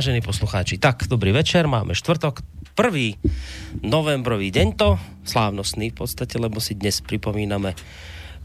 Vážení poslucháči, tak dobrý večer, máme štvrtok, prvý novembrový deň to, slávnostný v podstate, lebo si dnes pripomíname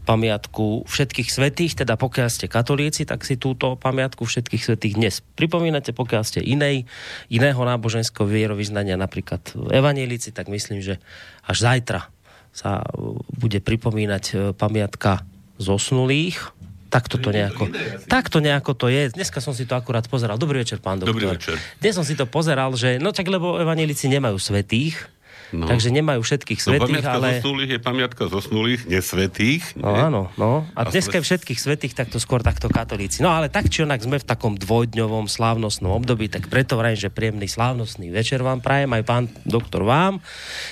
pamiatku všetkých svetých, teda pokiaľ ste katolíci, tak si túto pamiatku všetkých svetých dnes pripomínate, pokiaľ ste inej, iného náboženského vierovýznania, napríklad evanílici, tak myslím, že až zajtra sa bude pripomínať pamiatka zosnulých, tak to nejako, takto nejako to je. Dneska som si to akurát pozeral. Dobrý večer, pán doktor. Dobrý večer. Dnes som si to pozeral, že no tak lebo evanelici nemajú svetých, No. Takže nemajú všetkých no, svetých, no, ale... zosnulých je pamiatka zosnulých, nesvetých. No áno, no. A, a dneska je všetkých svetých, tak to skôr takto katolíci. No ale tak či onak sme v takom dvojdňovom slávnostnom období, tak preto vrajím, že príjemný slávnostný večer vám prajem, aj pán doktor vám.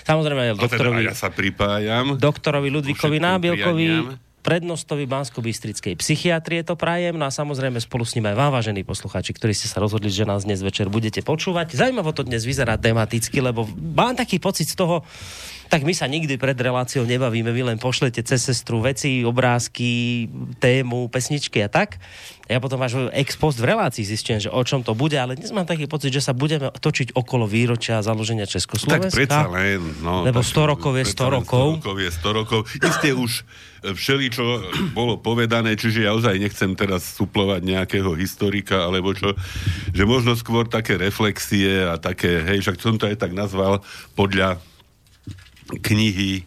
Samozrejme aj teda doktorovi... Teda ja sa pripájam. Doktorovi Ludvíkovi Nábielkovi prednostovi Bansko-Bystrickej psychiatrie to prajem, no a samozrejme spolu s ním aj vám, vážení poslucháči, ktorí ste sa rozhodli, že nás dnes večer budete počúvať. Zaujímavo to dnes vyzerá tematicky, lebo mám taký pocit z toho, tak my sa nikdy pred reláciou nebavíme, vy len pošlete cez sestru veci, obrázky, tému, pesničky a tak. Ja potom až ex post v relácii zistím, že o čom to bude, ale dnes mám taký pocit, že sa budeme točiť okolo výročia založenia Československa. Tak predsa len, no. Lebo 100 rokov je 100 rokov. 100 rokov je 100 rokov. Isté už všeli, čo bolo povedané, čiže ja ozaj nechcem teraz suplovať nejakého historika, alebo čo, že možno skôr také reflexie a také, hej, však som to aj tak nazval podľa knihy,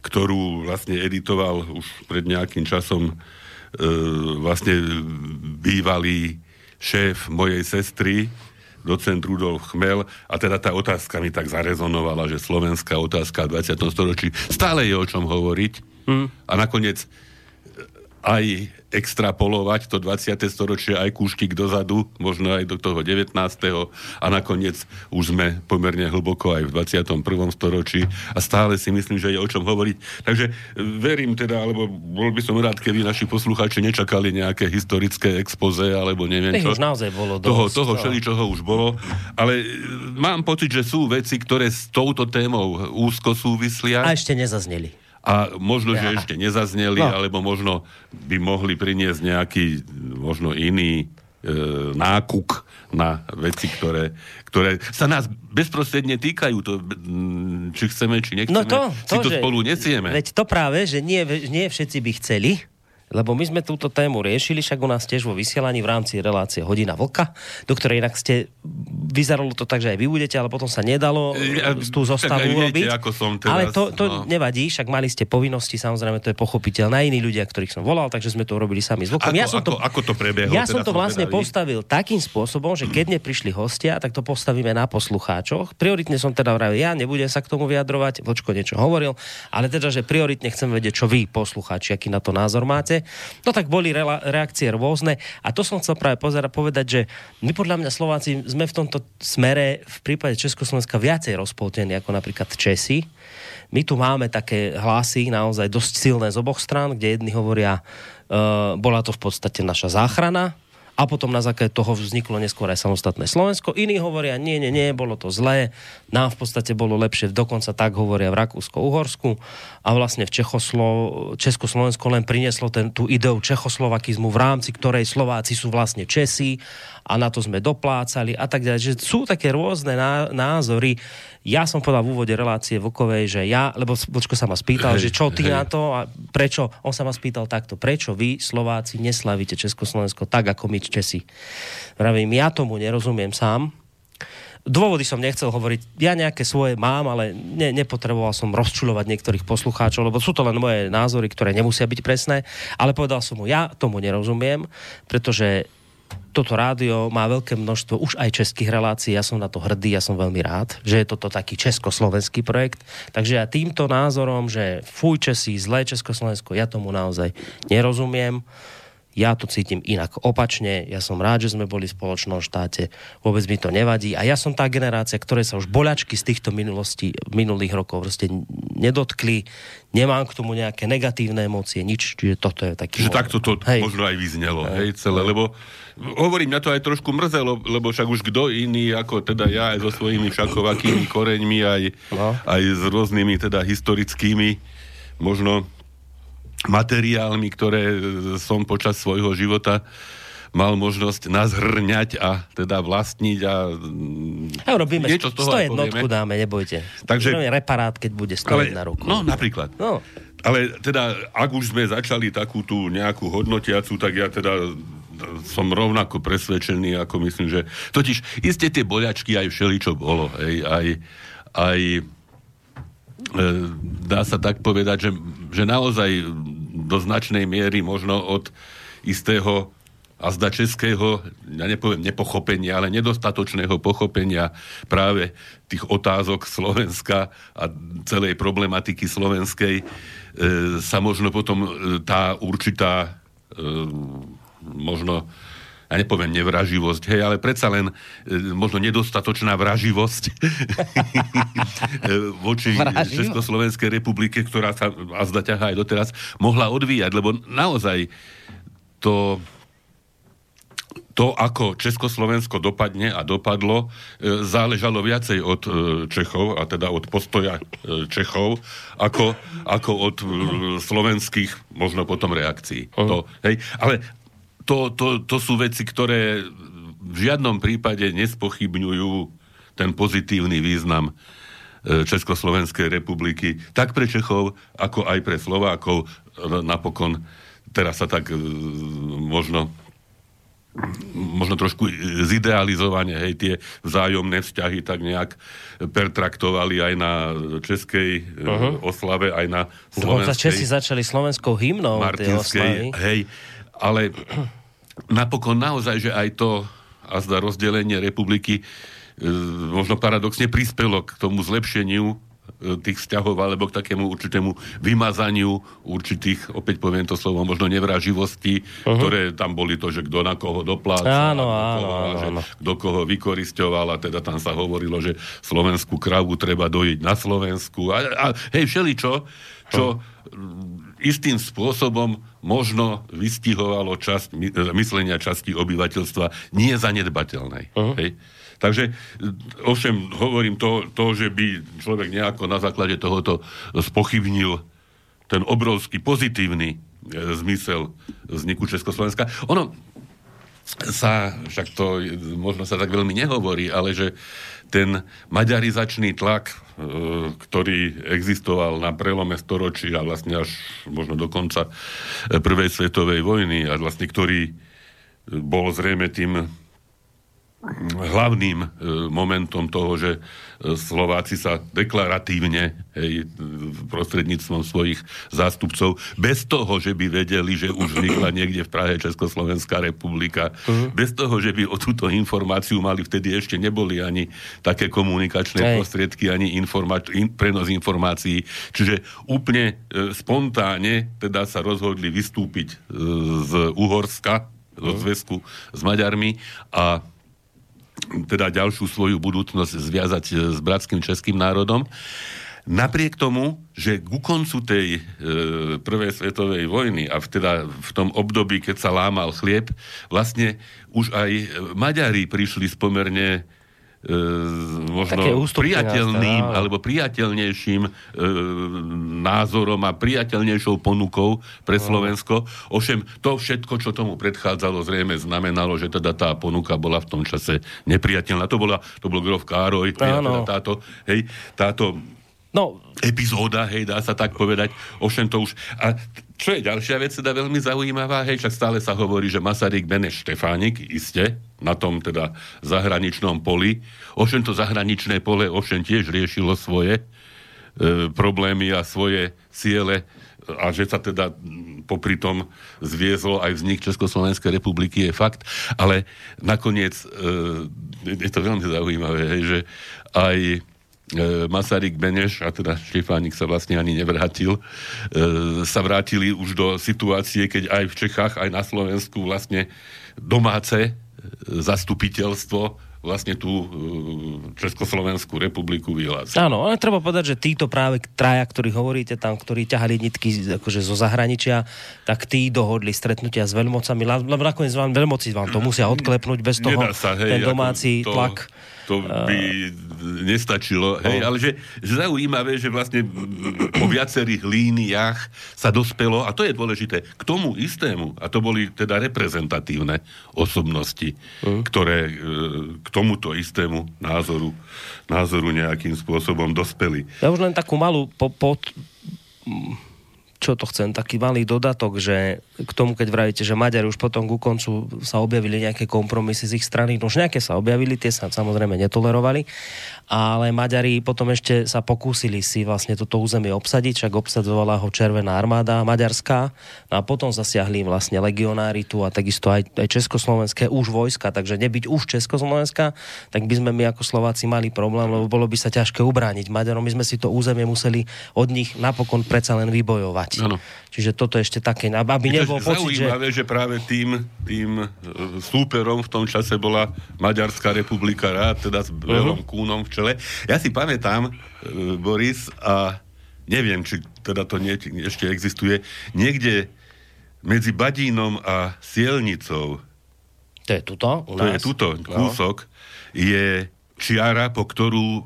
ktorú vlastne editoval už pred nejakým časom e, vlastne bývalý šéf mojej sestry, docent Rudolf Chmel a teda tá otázka mi tak zarezonovala, že slovenská otázka v 20. storočí stále je o čom hovoriť mm. a nakoniec aj extrapolovať to 20. storočie aj kúštik dozadu, možno aj do toho 19. a nakoniec už sme pomerne hlboko aj v 21. storočí a stále si myslím, že je o čom hovoriť. Takže e, verím teda, alebo bol by som rád, keby naši poslucháči nečakali nejaké historické expoze, alebo neviem čo. už naozaj bolo dosť. Toho, toho no. všeli, čoho už bolo. Ale e, mám pocit, že sú veci, ktoré s touto témou úzko súvislia. A ešte nezazneli a možno, že ešte nezazneli, no. alebo možno by mohli priniesť nejaký možno iný e, nákuk na veci, ktoré, ktoré sa nás bezprostredne týkajú, to, či chceme, či nechceme, no to, to, si to že, spolu nesieme. Veď to práve, že nie, nie všetci by chceli, lebo my sme túto tému riešili, však u nás tiež vo vysielaní v rámci relácie Hodina Vlka, do ktorej inak ste, vyzeralo to tak, že aj vy budete, ale potom sa nedalo ja, tú zostavu urobiť. ako som teraz, ale to, to no. nevadí, však mali ste povinnosti, samozrejme to je pochopiteľné, iní ľudia, ktorých som volal, takže sme to urobili sami s Vlkom. Ako, ja som ako, to, ako to prebiehlo? Ja som to vlastne teda postavil takým spôsobom, že keď neprišli hostia, tak to postavíme na poslucháčoch. Prioritne som teda vravil, ja nebudem sa k tomu vyjadrovať, Vlčko niečo hovoril, ale teda, že prioritne chcem vedieť, čo vy, poslucháči, aký na to názor máte. No tak boli reakcie rôzne a to som chcel práve pozerať, povedať, že my podľa mňa Slováci sme v tomto smere v prípade Československa viacej rozpoltení ako napríklad Česi. My tu máme také hlasy naozaj dosť silné z oboch strán, kde jedni hovoria, uh, bola to v podstate naša záchrana, a potom na základe toho vzniklo neskôr aj samostatné Slovensko. Iní hovoria, nie, nie, nie, bolo to zlé, nám v podstate bolo lepšie, dokonca tak hovoria v Rakúsko-Uhorsku a vlastne v Čechoslo, Československo len prinieslo ten, tú ideu čechoslovakizmu, v rámci ktorej Slováci sú vlastne Česi a na to sme doplácali a tak ďalej. Že sú také rôzne názory. Ja som povedal v úvode relácie Vukovej, že ja, lebo Vlčko sa ma spýtal, hej, že čo ty hej. na to a prečo, on sa ma spýtal takto, prečo vy Slováci neslavíte Československo tak, ako my Česi. Vravím, ja tomu nerozumiem sám, Dôvody som nechcel hovoriť, ja nejaké svoje mám, ale ne, nepotreboval som rozčulovať niektorých poslucháčov, lebo sú to len moje názory, ktoré nemusia byť presné, ale povedal som mu, ja tomu nerozumiem, pretože toto rádio má veľké množstvo už aj českých relácií, ja som na to hrdý, ja som veľmi rád, že je toto taký československý projekt. Takže ja týmto názorom, že fuj Česi, zlé Československo, ja tomu naozaj nerozumiem. Ja to cítim inak opačne, ja som rád, že sme boli v spoločnom štáte, vôbec mi to nevadí a ja som tá generácia, ktoré sa už boľačky z týchto minulostí, minulých rokov proste nedotkli, nemám k tomu nejaké negatívne emócie, nič, čiže toto je taký... Čiže takto to hej. možno aj vyznelo, hej, hej celé, lebo hovorím, mňa to aj trošku mrzelo, lebo však už kto iný, ako teda ja aj so svojimi šakovakými koreňmi, aj, no. aj s rôznymi teda historickými možno materiálmi, ktoré som počas svojho života mal možnosť nás hrňať a teda vlastniť a ja robíme niečo z toho 101 dáme, nebojte. Takže, reparát, keď bude stojiť na ruku. No, napríklad. No. Ale teda, ak už sme začali takú tú nejakú hodnotiacu, tak ja teda som rovnako presvedčený, ako myslím, že... Totiž, iste tie boľačky aj všeličo bolo. Hej, aj, aj e, dá sa tak povedať, že, že naozaj do značnej miery možno od istého a zda českého, ja nepoviem nepochopenia, ale nedostatočného pochopenia práve tých otázok Slovenska a celej problematiky slovenskej. E, sa možno potom e, tá určitá e, možno ja nepoviem nevraživosť, hej, ale predsa len e, možno nedostatočná vraživosť e, voči Vraživo? Československej republike, ktorá sa a zda ťahá aj doteraz, mohla odvíjať, lebo naozaj to to, ako Československo dopadne a dopadlo, e, záležalo viacej od e, Čechov, a teda od postoja e, Čechov, ako, ako od slovenských možno potom reakcií. Uh-huh. To, hej? Ale to, to, to sú veci, ktoré v žiadnom prípade nespochybňujú ten pozitívny význam Československej republiky, tak pre Čechov, ako aj pre Slovákov. Napokon teraz sa tak možno možno trošku zidealizovane, hej, tie vzájomné vzťahy tak nejak pertraktovali aj na českej uh-huh. oslave, aj na slovenskej. Dokonca Česi začali slovenskou hymnou Martinskej, hej, ale napokon naozaj, že aj to a zda rozdelenie republiky e, možno paradoxne prispelo k tomu zlepšeniu E, tých vzťahov alebo k takému určitému vymazaniu určitých, opäť poviem to slovo, možno nevraživosti, uh-huh. ktoré tam boli to, že kto na koho dopláca, áno, áno, áno, že kto koho vykoristoval a teda tam sa hovorilo, že slovenskú kravu treba dojiť na Slovensku a, a hej, všeličo, čo uh-huh. Istým spôsobom možno vystihovalo časť, myslenia časti obyvateľstva nie zanedbateľnej. Uh-huh. Hej? Takže ovšem hovorím to, to, že by človek nejako na základe tohoto spochybnil ten obrovský pozitívny e, zmysel vzniku Československa. Ono sa, však to možno sa tak veľmi nehovorí, ale že ten maďarizačný tlak, e, ktorý existoval na prelome storočí a vlastne až možno do konca e, prvej svetovej vojny a vlastne ktorý bol zrejme tým hlavným e, momentom toho, že e, Slováci sa deklaratívne hej, prostredníctvom svojich zástupcov, bez toho, že by vedeli, že už vznikla niekde v Prahe Československá republika, uh-huh. bez toho, že by o túto informáciu mali, vtedy ešte neboli ani také komunikačné hej. prostriedky, ani informa- in, prenos informácií. Čiže úplne e, spontánne teda sa rozhodli vystúpiť e, z Uhorska, zo mhm. zväzku s Maďarmi a teda ďalšiu svoju budúcnosť zviazať e, s bratským českým národom. Napriek tomu, že ku koncu tej e, prvej svetovej vojny a teda v tom období, keď sa lámal chlieb, vlastne už aj Maďari prišli s pomerne možno priateľným nás, alebo priateľnejším e, názorom a priateľnejšou ponukou pre Slovensko. Ovšem, to všetko, čo tomu predchádzalo, zrejme znamenalo, že teda tá ponuka bola v tom čase nepriateľná. To, bola, to bol grof Károj, teda táto, hej, táto No, epizóda, hej, dá sa tak povedať. Ovšem to už... A čo je ďalšia vec, teda veľmi zaujímavá, hej, však stále sa hovorí, že Masaryk Beneš Štefánik, iste, na tom teda zahraničnom poli. Ovšem to zahraničné pole ovšem tiež riešilo svoje e, problémy a svoje ciele a že sa teda popri tom zviezol aj vznik Československej republiky je fakt, ale nakoniec e, je to veľmi zaujímavé, hej, že aj E, Masaryk Beneš, a teda Štefánik sa vlastne ani nevrátil, e, sa vrátili už do situácie, keď aj v Čechách, aj na Slovensku vlastne domáce zastupiteľstvo vlastne tú Československú republiku vyhlásili. Áno, ale treba povedať, že títo práve traja, ktorí hovoríte tam, ktorí ťahali nitky akože zo zahraničia, tak tí dohodli stretnutia s veľmocami, lebo nakoniec vám veľmoci vám to musia odklepnúť bez toho, sa, hej, ten domáci to... tlak to by nestačilo. Hej, ale že, zaujímavé, že vlastne po viacerých líniách sa dospelo, a to je dôležité, k tomu istému, a to boli teda reprezentatívne osobnosti, mm. ktoré e, k tomuto istému názoru, názoru nejakým spôsobom dospeli. Ja už len takú malú po, po, čo to chcem, taký malý dodatok, že k tomu, keď vravíte, že Maďari už potom ku koncu sa objavili nejaké kompromisy z ich strany, no už nejaké sa objavili, tie sa samozrejme netolerovali, ale Maďari potom ešte sa pokúsili si vlastne toto územie obsadiť, však obsadzovala ho Červená armáda maďarská no a potom zasiahli vlastne legionári tu a takisto aj, aj československé už vojska, takže nebyť už Československa, tak by sme my ako Slováci mali problém, lebo bolo by sa ťažké ubrániť Maďarom. My sme si to územie museli od nich napokon predsa len vybojovať mať. Ano. Čiže toto ešte také, aby nebol pocit, že... že práve tým, tým e, súperom v tom čase bola Maďarská republika rád, teda s Belom uh-huh. Kúnom v čele. Ja si pamätám, e, Boris, a neviem, či teda to nie, ešte existuje, niekde medzi Badínom a Sielnicou to je tuto u nás. To je tuto, kúsok, no. je čiara, po ktorú uh,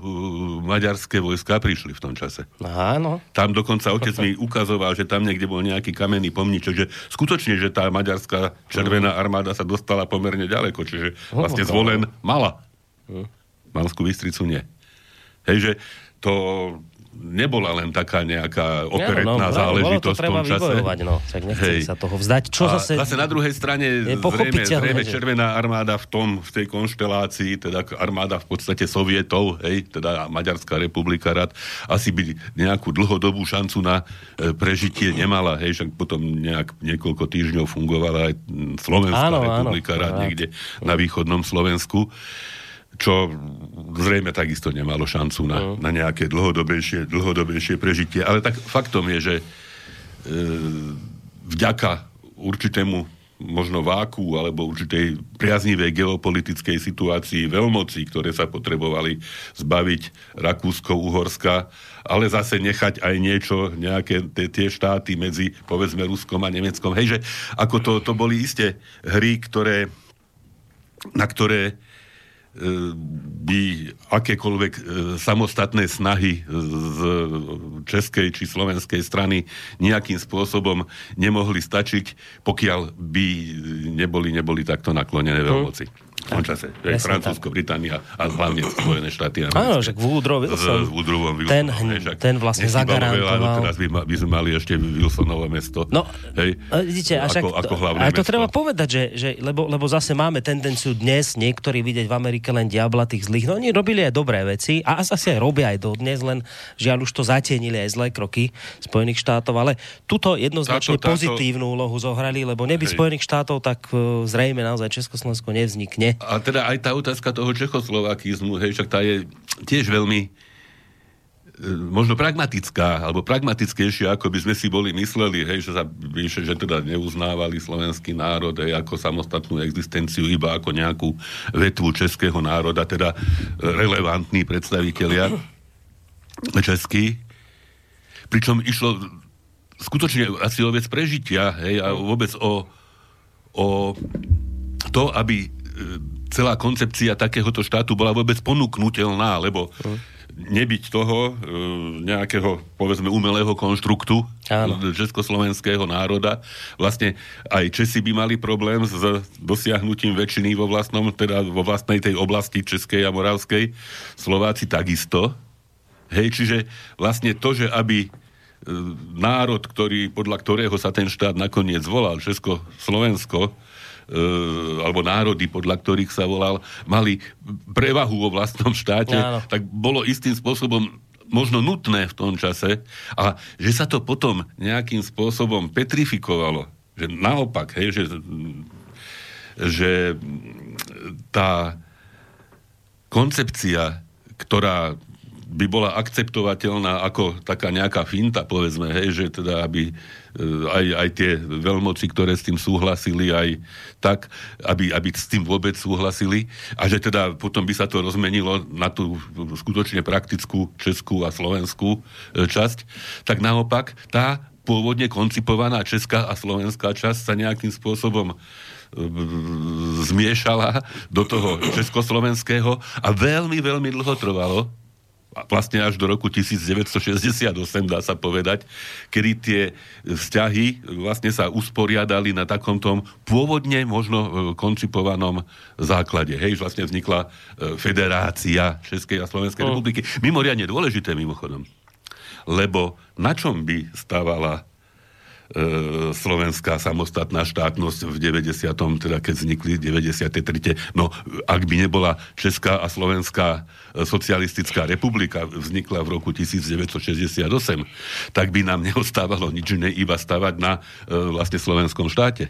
maďarské vojska prišli v tom čase. Áno. Tam dokonca otec mi ukazoval, že tam niekde bol nejaký kamenný pomníček, že skutočne, že tá maďarská červená armáda sa dostala pomerne ďaleko, čiže vlastne zvolen mala. Hm. Malskú Bystricu nie. Hej, že to nebola len taká nejaká operetná ja, no, záležitosť to v tom čase. no, tak Hej. sa toho vzdať. Čo a zase, zase na druhej strane zrejme, zrejme Červená armáda v tom, v tej konštelácii, teda armáda v podstate sovietov, hej, teda Maďarská republika rad, asi by nejakú dlhodobú šancu na e, prežitie nemala, hej, však potom nejak niekoľko týždňov fungovala aj Slovenská áno, republika áno, rad niekde na východnom Slovensku čo zrejme takisto nemalo šancu na, uh. na nejaké dlhodobejšie, dlhodobejšie prežitie. Ale tak faktom je, že e, vďaka určitému možno váku alebo určitej priaznivej geopolitickej situácii veľmocí, ktoré sa potrebovali zbaviť Rakúsko-Uhorska, ale zase nechať aj niečo, nejaké tie štáty medzi, povedzme, Ruskom a Nemeckom. Hej, že ako to, to boli isté hry, ktoré, na ktoré by akékoľvek e, samostatné snahy z českej či slovenskej strany nejakým spôsobom nemohli stačiť, pokiaľ by neboli, neboli takto naklonené veľmoci. V tom čase. Je Francúzsko, tak. Británia a hlavne Spojené štáty. Áno, že Woodrow Wilson, Woodrowom ten, ten, ten vlastne zagarantoval. Veľa, teraz by, by sme mali ešte Wilsonovo mesto. No, hej, vidíte, a však, ako, ako hlavné a to mesto. treba povedať, že, že lebo, lebo zase máme tendenciu dnes niektorí vidieť v Amerike len diabla tých zlých. No oni robili aj dobré veci a asi aj robia aj dodnes, len žiaľ už to zatienili aj zlé kroky Spojených štátov, ale tuto jednoznačne táto, táto... pozitívnu úlohu zohrali, lebo neby Spojených štátov, tak uh, zrejme naozaj Československo nevznikne. A teda aj tá otázka toho čechoslovakizmu, hej, však tá je tiež veľmi e, možno pragmatická, alebo pragmatickejšia, ako by sme si boli mysleli, hej, že sa že teda neuznávali slovenský národ hej, ako samostatnú existenciu, iba ako nejakú vetvu českého národa, teda relevantní predstavitelia český. Pričom išlo skutočne asi o vec prežitia, hej, a vôbec o, o to, aby celá koncepcia takéhoto štátu bola vôbec ponúknutelná, lebo nebyť toho e, nejakého, povedzme, umelého konštruktu Áno. československého národa. Vlastne aj Česi by mali problém s dosiahnutím väčšiny vo vlastnom, teda vo vlastnej tej oblasti Českej a Moravskej. Slováci takisto. Hej, čiže vlastne to, že aby e, národ, ktorý, podľa ktorého sa ten štát nakoniec volal, Česko-Slovensko, E, alebo národy, podľa ktorých sa volal, mali prevahu vo vlastnom štáte, Áno. tak bolo istým spôsobom možno nutné v tom čase a že sa to potom nejakým spôsobom petrifikovalo, že naopak, hej, že, že tá koncepcia, ktorá by bola akceptovateľná ako taká nejaká finta, povedzme, hej, že teda aby e, aj, aj tie veľmoci, ktoré s tým súhlasili, aj tak, aby, aby s tým vôbec súhlasili. A že teda potom by sa to rozmenilo na tú skutočne praktickú českú a slovenskú e, časť, tak naopak tá pôvodne koncipovaná česká a slovenská časť sa nejakým spôsobom zmiešala do toho československého a veľmi, veľmi dlho trvalo, vlastne až do roku 1968, dá sa povedať, kedy tie vzťahy vlastne sa usporiadali na takomto pôvodne možno e, koncipovanom základe. Hej, vlastne vznikla e, federácia Českej a Slovenskej mm. republiky. Mimoriadne dôležité mimochodom. Lebo na čom by stávala slovenská samostatná štátnosť v 90. teda keď vznikli 93. No, ak by nebola Česká a Slovenská e, socialistická republika vznikla v roku 1968, tak by nám neostávalo nič iné, iba stavať na e, vlastne slovenskom štáte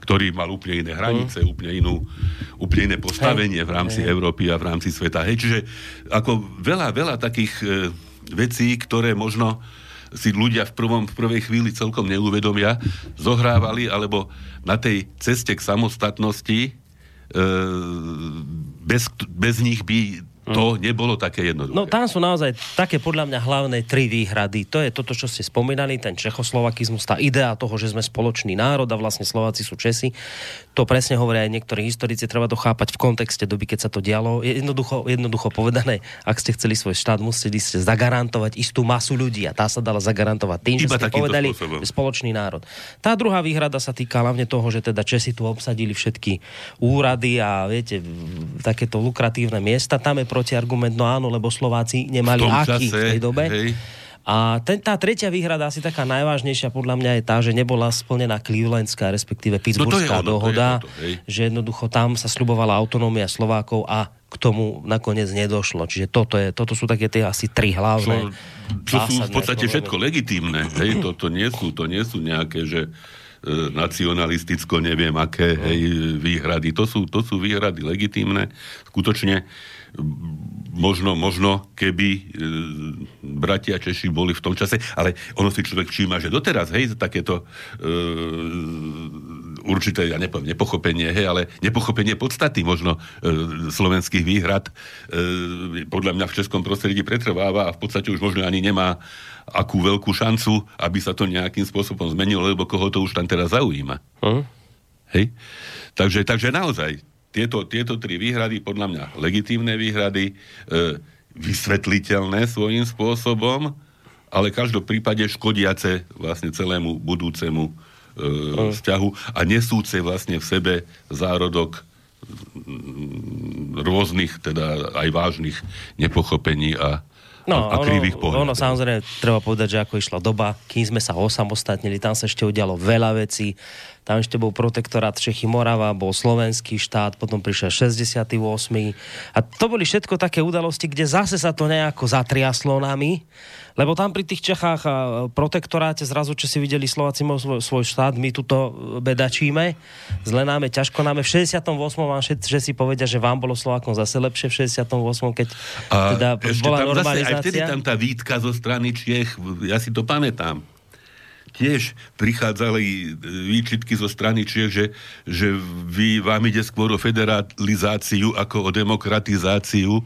ktorý mal úplne iné hranice, mm. úplne, inú, úplne iné postavenie v rámci hey. Európy a v rámci sveta. Hej, čiže ako veľa, veľa takých e, vecí, ktoré možno si ľudia v, prvom, v prvej chvíli celkom neuvedomia, zohrávali, alebo na tej ceste k samostatnosti e, bez, bez nich by to mm. nebolo také jednoduché. No tam sú naozaj také podľa mňa hlavné tri výhrady. To je toto, čo ste spomínali, ten čechoslovakizmus, tá idea toho, že sme spoločný národ a vlastne Slováci sú Česi. To presne hovoria aj niektorí historici, treba to chápať v kontexte doby, keď sa to dialo. Jednoducho, jednoducho povedané, ak ste chceli svoj štát, museli ste zagarantovať istú masu ľudí a tá sa dala zagarantovať tým, že ste povedali spôsobom. spoločný národ. Tá druhá výhrada sa týka hlavne toho, že teda Česi tu obsadili všetky úrady a viete, takéto lukratívne miesta. Tam je protiargument, no áno, lebo Slováci nemali aký v tej dobe. Hej. A ten, tá tretia výhrada, asi taká najvážnejšia podľa mňa je tá, že nebola splnená Clevelandská, respektíve Pittsburghská no ono, dohoda, to to, že jednoducho tam sa slubovala autonómia Slovákov a k tomu nakoniec nedošlo. Čiže toto, je, toto sú také tie asi tri hlavné. Čo, čo sú v podstate všetko legitímne. Hej, to, to, nie sú, to nie sú nejaké, že e, nacionalisticko, neviem aké hej, výhrady. To sú, to sú výhrady legitímne. Skutočne možno, možno keby e, bratia Češi boli v tom čase, ale ono si človek všíma, že doteraz, hej, takéto e, určité, ja nepoviem, nepochopenie, hej, ale nepochopenie podstaty možno e, slovenských výhrad e, podľa mňa v českom prostredí pretrváva a v podstate už možno ani nemá akú veľkú šancu, aby sa to nejakým spôsobom zmenilo, lebo koho to už tam teraz zaujíma. Uh-huh. Hej? Takže, takže naozaj, tieto, tieto tri výhrady, podľa mňa legitímne výhrady, e, vysvetliteľné svojím spôsobom, ale každom prípade škodiace vlastne celému budúcemu e, mm. vzťahu a nesúce vlastne v sebe zárodok rôznych, teda aj vážnych nepochopení a, No, a, a krivých pohľadov. Ono samozrejme, treba povedať, že ako išla doba, kým sme sa osamostatnili, tam sa ešte udialo veľa vecí tam ešte bol protektorát Čechy Morava, bol slovenský štát, potom prišiel 68. A to boli všetko také udalosti, kde zase sa to nejako zatriaslo nami, lebo tam pri tých Čechách a protektoráte zrazu, čo si videli Slováci svoj, svoj štát, my tuto bedačíme, zle náme, ťažko náme. V 68. vám všetci, že si povedia, že vám bolo Slovákom zase lepšie v 68. keď a teda bola normalizácia. Zase, aj vtedy tam tá výtka zo strany Čech, ja si to pamätám tiež prichádzali e, výčitky zo strany Čiech, že, že vy, vám ide skôr o federalizáciu ako o demokratizáciu,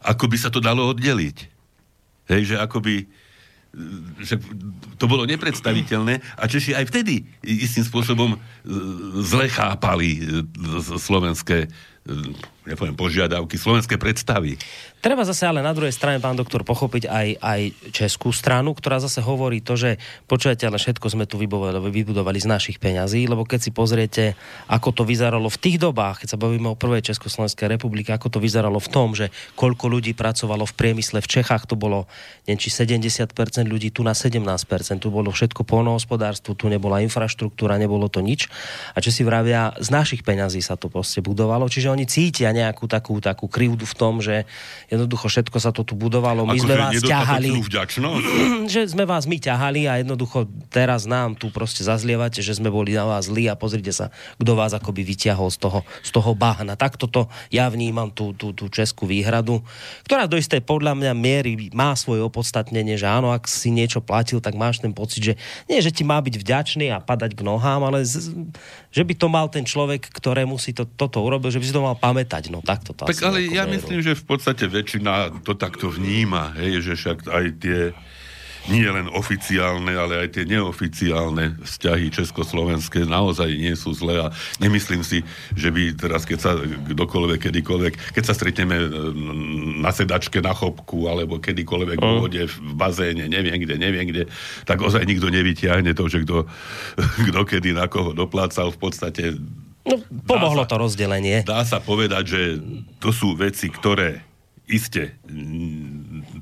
ako by sa to dalo oddeliť. Hej, že ako e, že to bolo nepredstaviteľné a Češi aj vtedy istým spôsobom e, zle chápali slovenské nepoviem, požiadavky, slovenské predstavy. Treba zase ale na druhej strane, pán doktor, pochopiť aj, aj českú stranu, ktorá zase hovorí to, že počujete, ale všetko sme tu vybudovali, vybudovali z našich peňazí, lebo keď si pozriete, ako to vyzeralo v tých dobách, keď sa bavíme o prvej Československej republike, ako to vyzeralo v tom, že koľko ľudí pracovalo v priemysle v Čechách, to bolo neviem, či 70% ľudí, tu na 17%, tu bolo všetko polnohospodárstvo, tu nebola infraštruktúra, nebolo to nič. A čo si vravia, z našich peňazí sa to proste budovalo, čiže oni cítia nejakú takú, takú krivdu v tom, že jednoducho všetko sa to tu budovalo. My Ako, sme vás ťahali. že sme vás my ťahali a jednoducho teraz nám tu proste zazlievate, že sme boli na vás zlí a pozrite sa, kto vás akoby vyťahol z toho, z toho bahna. Tak toto ja vnímam tú, tú, tú českú výhradu, ktorá do istej podľa mňa miery má svoje opodstatnenie, že áno, ak si niečo platil, tak máš ten pocit, že nie, že ti má byť vďačný a padať k nohám, ale z, že by to mal ten človek, ktorému si to, toto urobil, že by si to mal pamätať. No takto to Tak ale ja myslím, že v podstate väčšina to takto vníma, hej, že však aj tie nie len oficiálne, ale aj tie neoficiálne vzťahy československé naozaj nie sú zlé a nemyslím si, že by teraz, keď sa kdokoľvek, kedykoľvek, keď sa stretneme e, na sedačke, na chopku, alebo kedykoľvek v vode, v bazéne, neviem kde, neviem kde, tak ozaj nikto nevyťahne to, že kto, kto kedy na koho doplácal v podstate No, pomohlo sa, to rozdelenie. Dá sa povedať, že to sú veci, ktoré iste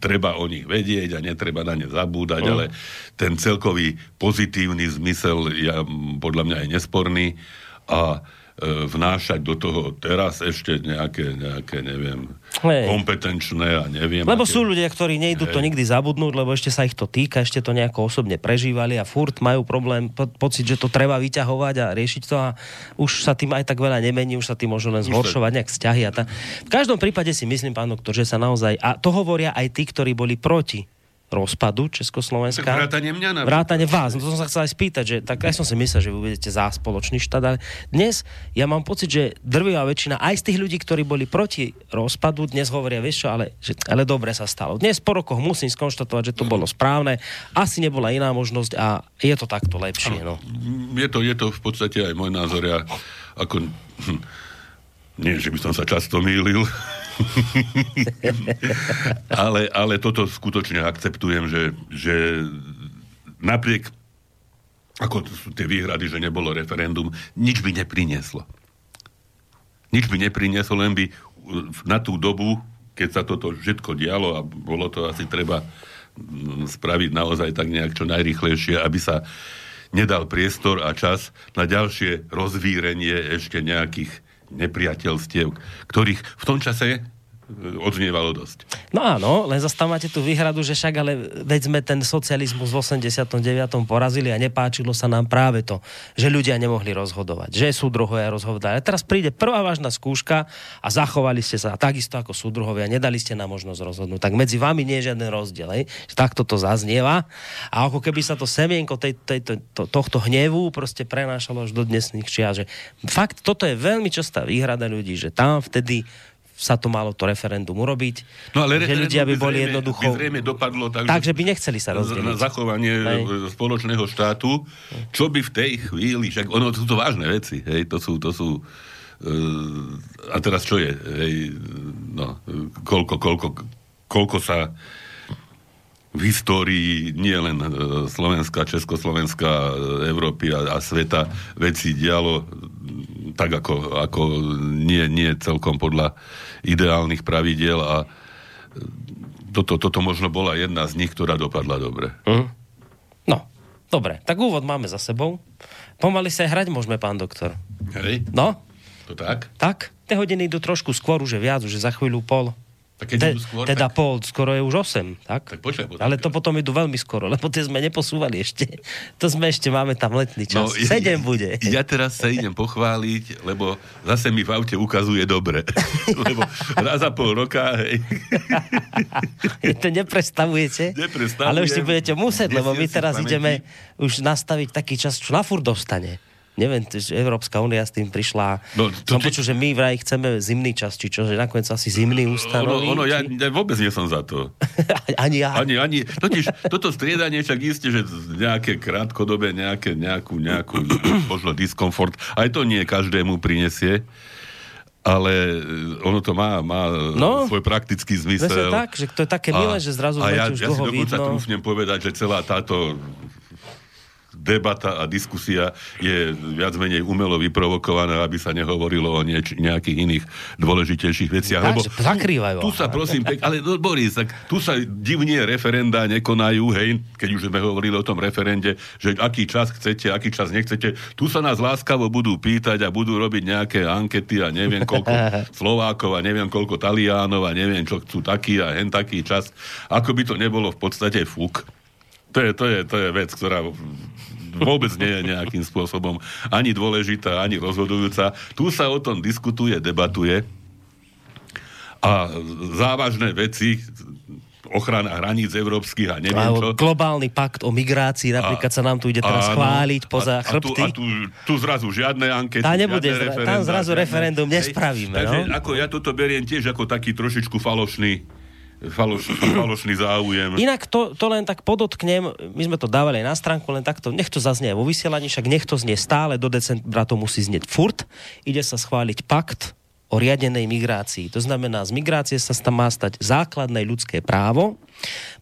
treba o nich vedieť a netreba na ne zabúdať, mm. ale ten celkový pozitívny zmysel ja, podľa mňa je nesporný a vnášať do toho teraz ešte nejaké, nejaké neviem, Hej. kompetenčné a neviem. Lebo aké... sú ľudia, ktorí nejdú to nikdy zabudnúť, lebo ešte sa ich to týka, ešte to nejako osobne prežívali a furt majú problém, po, pocit, že to treba vyťahovať a riešiť to a už sa tým aj tak veľa nemení, už sa tým môžu len zhoršovať nejak vzťahy. A tá... V každom prípade si myslím, pán doktor, že sa naozaj, a to hovoria aj tí, ktorí boli proti rozpadu Československa. Tak vrátane mňa na Vrátane vás. No to som sa chcel aj spýtať, že tak aj som si myslel, že vy budete za spoločný štát, ale dnes ja mám pocit, že drvivá väčšina aj z tých ľudí, ktorí boli proti rozpadu, dnes hovoria, vieš čo, ale, že, ale dobre sa stalo. Dnes po rokoch musím skonštatovať, že to bolo správne. Asi nebola iná možnosť a je to takto lepšie. No. Je, to, je to v podstate aj môj názor. Ja ako, hm, nie, že by som sa často mýlil, ale, ale toto skutočne akceptujem, že, že napriek ako sú tie výhrady, že nebolo referendum, nič by neprinieslo. Nič by neprinieslo, len by na tú dobu, keď sa toto všetko dialo a bolo to asi treba mm, spraviť naozaj tak nejak čo najrychlejšie, aby sa nedal priestor a čas na ďalšie rozvírenie ešte nejakých nepriateľstiev, ktorých v tom čase odznievalo dosť. No áno, len zase tam máte tú výhradu, že však ale veď sme ten socializmus v 89. porazili a nepáčilo sa nám práve to, že ľudia nemohli rozhodovať, že súdruhovia rozhodovali. A teraz príde prvá vážna skúška a zachovali ste sa takisto ako súdruhovia, nedali ste nám možnosť rozhodnúť. Tak medzi vami nie je žiaden rozdiel, hej? takto to zaznieva a ako keby sa to semienko tej, tej, to, tohto hnevu proste prenášalo až do dnesných čia, že fakt toto je veľmi častá výhrada ľudí, že tam vtedy sa to malo to referendum urobiť. No ale že ľudia by boli zrejme, jednoducho... By zrejme dopadlo tak, tak že by nechceli sa rozdeliť. Na zachovanie hej. spoločného štátu, čo by v tej chvíli, však ono sú to vážne veci, hej, to sú, to sú uh, a teraz čo je, hej, no, koľko, koľko, koľko sa v histórii nie len e, Slovenska, Československa, Európy a, a sveta veci dialo tak ako, ako nie, nie celkom podľa ideálnych pravidiel a toto, toto možno bola jedna z nich, ktorá dopadla dobre. Mm. No, dobre, tak úvod máme za sebou. Pomaly sa hrať môžeme, pán doktor. Hej. No? To tak? Tak. Tie hodiny idú trošku skôr, už je viac, už je za chvíľu pol. Tak keď Te, skôr, teda tak... pol, skoro je už 8, tak? tak počkaj, Ale to potom idú veľmi skoro, lebo tie sme neposúvali ešte. To sme ešte, máme tam letný čas. No, 7 ja, bude. Ja teraz sa idem pochváliť, lebo zase mi v aute ukazuje dobre. lebo raz za pol roka, hej. to neprestavujete? Neprestavujem. Ale už si budete musieť, lebo my teraz ideme už nastaviť taký čas, čo na furt dostane neviem, že Európska únia s tým prišla. No, to, som počul, že my vraj chceme zimný čas, či čo, že nakoniec asi zimný ustanoví. Ono, ono či... ja, ja vôbec nie som za to. ani ja. Ani, ani, totiž toto striedanie však isté, že nejaké krátkodobé, nejaké, nejakú, nejakú možno diskomfort, aj to nie každému prinesie ale ono to má, má no, svoj praktický zmysel. tak, že to je také milé, že zrazu a ja, už ja si dokonca trúfnem povedať, že celá táto debata a diskusia je viac menej umelo vyprovokovaná, aby sa nehovorilo o nieč- nejakých iných dôležitejších veciach. Lebo zakrývajú. Tu, tu sa prosím, pek, ale no, Boris, tak tu sa divne referenda nekonajú, hej, keď už sme hovorili o tom referende, že aký čas chcete, aký čas nechcete. Tu sa nás láskavo budú pýtať a budú robiť nejaké ankety a neviem koľko Slovákov a neviem koľko Talianov a neviem čo chcú taký a hen taký čas. Ako by to nebolo v podstate fúk. To je, to je, to je vec, ktorá vôbec nie je nejakým spôsobom ani dôležitá, ani rozhodujúca. Tu sa o tom diskutuje, debatuje a závažné veci ochrana hraníc európskych a neviem čo. Globálny pakt o migrácii, napríklad a, sa nám tu ide teraz áno, chváliť poza a, chrbty. A tu, a tu, tu zrazu žiadne ankety, tá nebude, žiadne tam zrazu referendum nespravíme. Takže no? ako ja toto beriem tiež ako taký trošičku falošný faloš, falošný záujem. Inak to, to len tak podotknem, my sme to dávali aj na stránku, len takto, nech to zaznie vo vysielaní, však nech to znie stále, do decembra to musí znieť furt. Ide sa schváliť pakt o riadenej migrácii. To znamená, z migrácie sa tam má stať základné ľudské právo.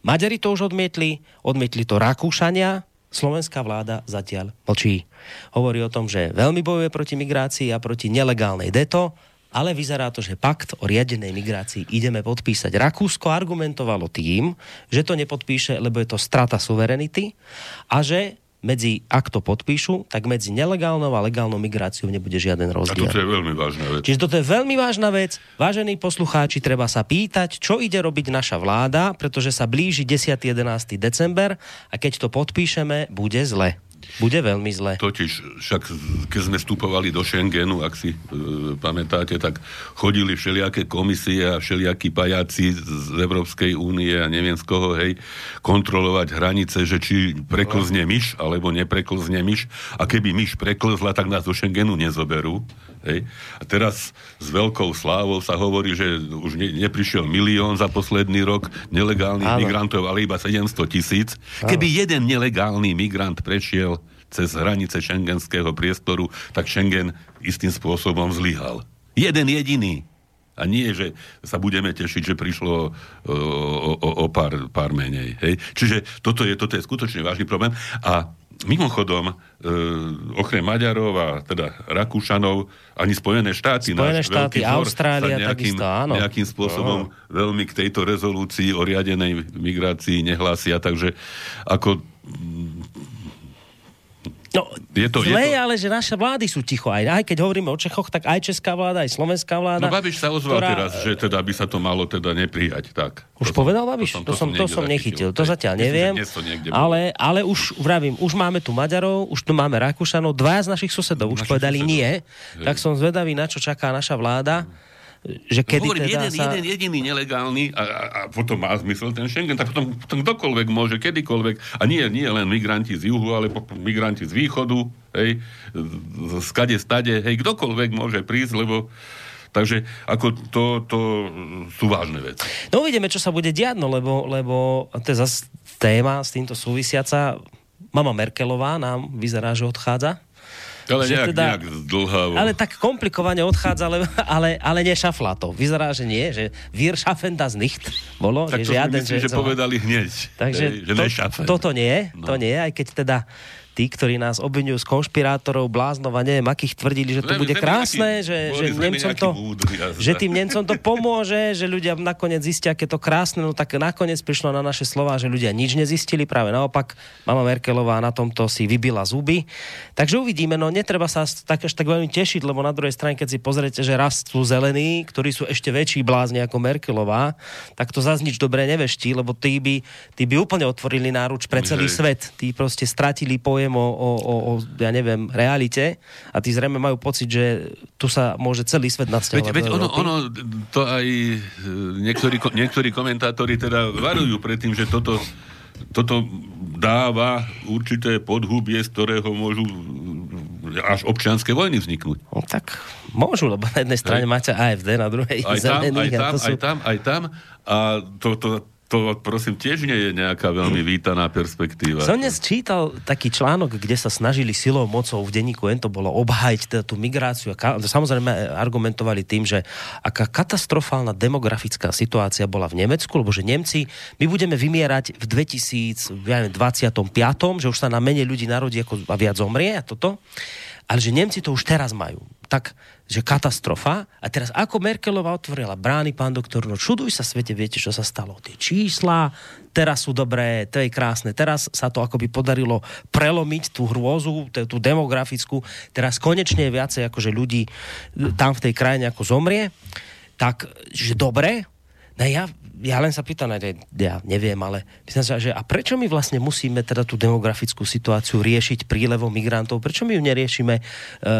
Maďari to už odmietli, odmietli to Rakúšania, slovenská vláda zatiaľ mlčí. Hovorí o tom, že veľmi bojuje proti migrácii a proti nelegálnej deto, ale vyzerá to, že pakt o riadenej migrácii ideme podpísať. Rakúsko argumentovalo tým, že to nepodpíše, lebo je to strata suverenity a že medzi, ak to podpíšu, tak medzi nelegálnou a legálnou migráciou nebude žiaden rozdiel. A toto je veľmi vážna vec. Čiže toto je veľmi vážna vec. Vážení poslucháči, treba sa pýtať, čo ide robiť naša vláda, pretože sa blíži 10. 11. december a keď to podpíšeme, bude zle bude veľmi zle. Totiž, však keď sme vstupovali do Schengenu, ak si e, pamätáte, tak chodili všelijaké komisie a všelijakí pajáci z Európskej únie a neviem z koho, hej, kontrolovať hranice, že či preklzne myš, alebo nepreklzne myš. A keby myš preklzla, tak nás do Schengenu nezoberú. Hej. A teraz s veľkou slávou sa hovorí, že už ne, neprišiel milión za posledný rok nelegálnych Áno. migrantov, ale iba 700 tisíc. Keby jeden nelegálny migrant prešiel cez hranice šengenského priestoru, tak Schengen istým spôsobom zlyhal. Jeden jediný. A nie, že sa budeme tešiť, že prišlo o, o, o, o pár, pár menej. Hej? Čiže toto je, toto je skutočne vážny problém. A Mimochodom, e, okrem Maďarov a teda Rakúšanov, ani Spojené štáty, Spojené štáty, Austrália, nejakým, takisto, áno. nejakým spôsobom no. veľmi k tejto rezolúcii o riadenej migrácii nehlásia, takže ako No, je to, zle je to... ale že naše vlády sú ticho. Aj, aj keď hovoríme o Čechoch, tak aj česká vláda, aj slovenská vláda. No Babiš sa ozval ktorá... teraz, že teda by sa to malo teda neprijať. Tak. Už to povedal Babiš? To som, to som, to som nechytil. To zatiaľ neviem. to ale, ale už, vravím, už máme tu Maďarov, už tu máme Rakúšanov, dva z našich susedov už povedali susedov. nie. Hej. Tak som zvedavý, na čo čaká naša vláda. Hmm že kedy Hovorím, teda jeden, sa... jeden jediný nelegálny a, a, a potom má zmysel ten Schengen, tak potom, potom kdokoľvek môže, kedykoľvek. A nie, nie len migranti z juhu, ale migranti z východu, hej, z skade, stade, hej, kdokoľvek môže prísť, lebo Takže ako to, to sú vážne veci. No uvidíme, čo sa bude diať, no, lebo, lebo to je zase téma s týmto súvisiaca. Mama Merkelová nám vyzerá, že odchádza ale nejak, teda, nejak zdlhavo. Ale tak komplikovane odchádza, ale, ale, ale nešafla to. Vyzerá, že nie, že wir schaffen das nicht bolo. Tak že to žiaden, myslím, že, že povedali hneď. Takže že to, toto nie, no. to nie, aj keď teda tí, ktorí nás obvinujú z konšpirátorov, bláznov a neviem, akých tvrdili, že to bude krásne, že, že, Nemcom to, že tým Nemcom to pomôže, že ľudia nakoniec zistia, aké to krásne, no tak nakoniec prišlo na naše slova, že ľudia nič nezistili, práve naopak, mama Merkelová na tomto si vybila zuby. Takže uvidíme, no netreba sa tak až tak veľmi tešiť, lebo na druhej strane, keď si pozriete, že rastú zelení, ktorí sú ešte väčší blázni ako Merkelová, tak to zase nič dobre neveští, lebo tí by, tí by úplne otvorili náruč pre celý svet. Tí proste stratili pojem pojem o, o, o, o ja neviem, realite a tí zrejme majú pocit, že tu sa môže celý svet nadsťahovať. Veď, veď ono, ono, to aj e, niektorí, niektorí komentátori teda varujú pred tým, že toto, toto dáva určité podhubie, z ktorého môžu až občianské vojny vzniknúť. No, tak môžu, lebo na jednej strane máte AFD, na druhej aj tam. Aj tam, sú... aj tam, aj tam. A to, to, to prosím tiež nie je nejaká veľmi vítaná perspektíva. Som dnes čítal taký článok, kde sa snažili silou mocou v denníku N to bolo obhajiť teda tú migráciu. A samozrejme argumentovali tým, že aká katastrofálna demografická situácia bola v Nemecku, lebo že Nemci, my budeme vymierať v 2025, že už sa na menej ľudí narodí ako a viac zomrie a toto. Ale že Nemci to už teraz majú. Tak že katastrofa. A teraz ako Merkelová otvorila brány, pán doktor, no čuduj sa svete, viete, čo sa stalo. Tie čísla teraz sú dobré, to je krásne. Teraz sa to akoby podarilo prelomiť tú hrôzu, tú demografickú. Teraz konečne je viacej akože ľudí tam v tej krajine ako zomrie. Tak, že dobre, No ja, ja len sa pýtam, ja neviem, ale myslím sa, že a prečo my vlastne musíme teda tú demografickú situáciu riešiť prílevom migrantov? Prečo my ju neriešime e,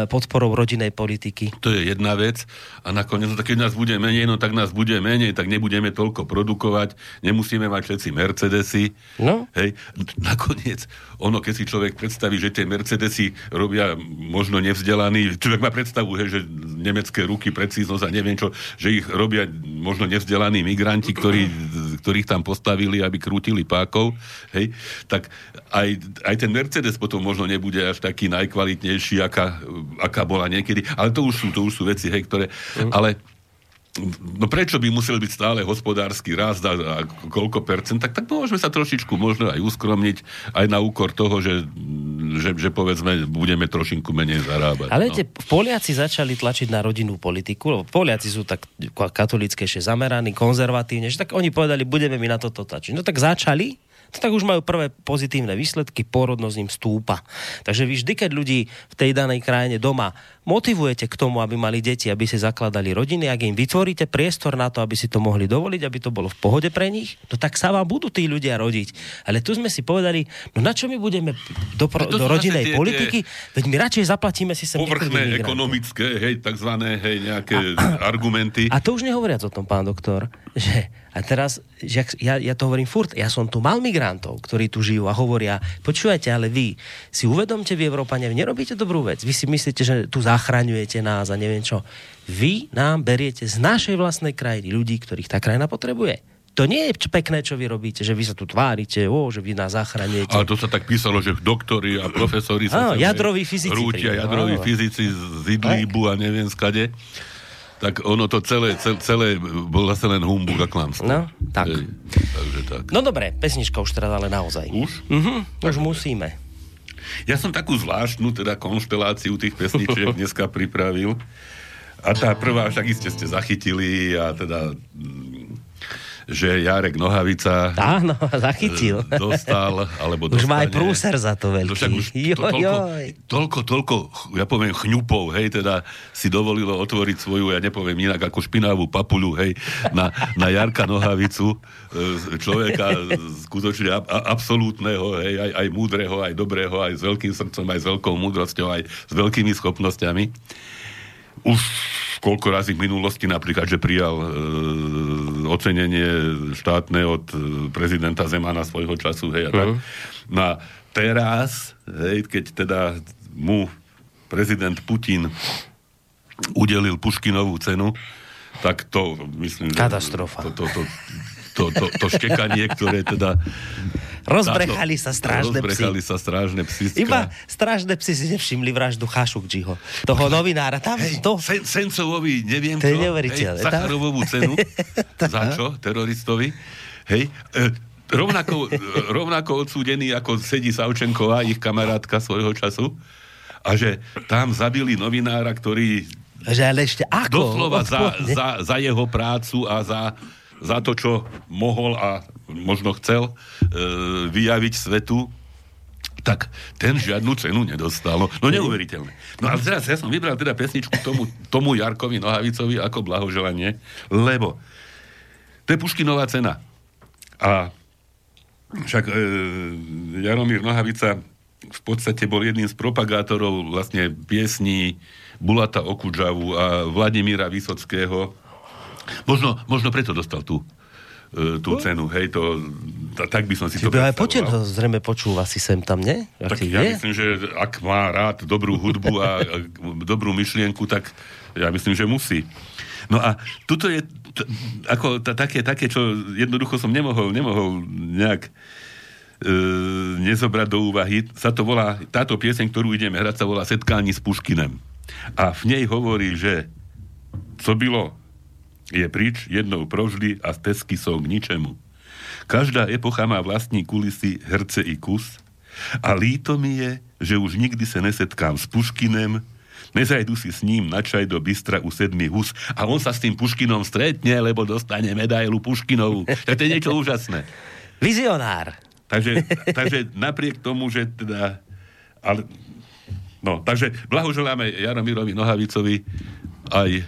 podporou rodinej politiky? To je jedna vec a nakoniec, no keď nás bude menej, no tak nás bude menej, tak nebudeme toľko produkovať, nemusíme mať všetci Mercedesy. No. Hej, nakoniec, ono, keď si človek predstaví, že tie Mercedesy robia možno nevzdelaný, človek má predstavu, hej, že nemecké ruky, precíznosť a neviem čo, že ich robia možno nevzdelaní migranti, ktorí ktorí, ktorých tam postavili, aby krútili pákov, hej, tak aj, aj ten Mercedes potom možno nebude až taký najkvalitnejší, aká, aká bola niekedy, ale to už sú, to už sú veci, hej, ktoré, mm. ale no prečo by musel byť stále hospodársky rast a, a koľko percent, tak, tak môžeme sa trošičku možno aj uskromniť aj na úkor toho, že, že, že povedzme budeme trošinku menej zarábať. Ale no. Poliaci začali tlačiť na rodinnú politiku, lebo Poliaci sú tak katolickejšie zameraní, konzervatívne, že tak oni povedali, budeme mi na toto tlačiť. No tak začali, tak už majú prvé pozitívne výsledky, pôrodnosť im stúpa. Takže vy vždy, keď ľudí v tej danej krajine doma motivujete k tomu, aby mali deti, aby si zakladali rodiny, ak im vytvoríte priestor na to, aby si to mohli dovoliť, aby to bolo v pohode pre nich, no tak sa vám budú tí ľudia rodiť. Ale tu sme si povedali, no na čo my budeme do, pro, do rodinej tie, politiky, tie veď my radšej zaplatíme si sem Povrchné ekonomické, hej, takzvané, hej, nejaké a, argumenty. A to už nehovoriac o tom, pán doktor, že a teraz, že ja, ja to hovorím furt, ja som tu mal migrantov, ktorí tu žijú a hovoria, počúvajte, ale vy si uvedomte, vy Európania, vy nerobíte dobrú vec. Vy si myslíte, že tu zachraňujete nás a neviem čo. Vy nám beriete z našej vlastnej krajiny ľudí, ktorých tá krajina potrebuje. To nie je pekné, čo vy robíte, že vy sa tu tvárite, ó, že vy nás zachraňujete. Ale to sa tak písalo, že doktori a profesori sa... Áno, jadroví fyzici. Rútia, jadroví fyzici z Idlibu a neviem skade tak ono to celé, celé, celé bol zase len humbug a klamstvo. No, tak. Ej, takže tak. No dobre, pesnička už teraz ale naozaj. Už? Mhm, už musíme. Ja som takú zvláštnu teda konšteláciu tých pesničiek dneska pripravil. A tá prvá, však iste ste zachytili a teda že Jarek Nohavica Áno, zachytil. E, dostal, alebo dostane. Už má aj prúser za to veľký. To už to, toľko, toľko, toľko, ja poviem, chňupov, hej, teda si dovolilo otvoriť svoju, ja nepoviem inak, ako špinavú papuľu, hej, na, na Jarka Nohavicu, e, človeka skutočne absolútneho, hej, aj, aj múdreho, aj dobrého, aj s veľkým srdcom, aj s veľkou múdrosťou, aj s veľkými schopnosťami. Už koľko razy v minulosti napríklad, že prijal e, ocenenie štátne od e, prezidenta Zemana svojho času, hej, a tak. Uh-huh. No a teraz, hej, keď teda mu prezident Putin udelil Puškinovú cenu, tak to, myslím, Katastrofa. To, to, to, to, to, to štekanie, ktoré teda Rozbrechali sa strážne Rozbrechali sa strážne psy. Iba strážne psy si nevšimli vraždu Chašukčiho. Toho novinára. Tam hej, to... Sen, Sencovovi, neviem to čo, hej, Sacharovovú cenu. za čo? Teroristovi. Hej. E, rovnako, rovnako odsúdený, ako sedí Savčenková, ich kamarátka svojho času. A že tam zabili novinára, ktorý že ale ešte ako? Doslova za, za, za jeho prácu a za, za to, čo mohol a možno chcel e, vyjaviť svetu, tak ten žiadnu cenu nedostal. No, no neuveriteľné. No ale teraz ja som vybral teda pesničku tomu, tomu Jarkovi Nohavicovi ako blahoželanie, lebo to je Puškinová cena. A však e, Jaromír Nohavica v podstate bol jedným z propagátorov vlastne piesní Bulata Okudžavu a Vladimíra Vysockého. Možno, možno preto dostal tú E, tú cenu, hej, to, tak by som si Čiže to aj počet ho zrejme počúva si sem tam, nie? Tak ja je? myslím, že ak má rád dobrú hudbu a, a dobrú myšlienku, tak ja myslím, že musí. No a tuto je t- ako t- také, také, čo jednoducho som nemohol, nemohol nejak e, nezobrať do úvahy. Sa to volá, táto pieseň, ktorú ideme hrať, sa volá Setkání s Puškinem. A v nej hovorí, že co bylo je prič jednou provždy a stezky sú k ničemu. Každá epocha má vlastní kulisy, herce i kus a líto mi je, že už nikdy sa nesetkám s Puškinem, nezajdu si s ním na čaj do Bystra u sedmi hus a on sa s tým Puškinom stretne, lebo dostane medailu Puškinovú. to je niečo úžasné. Vizionár. Takže, takže napriek tomu, že teda... Ale, no, takže blahoželáme Jaromírovi Nohavicovi aj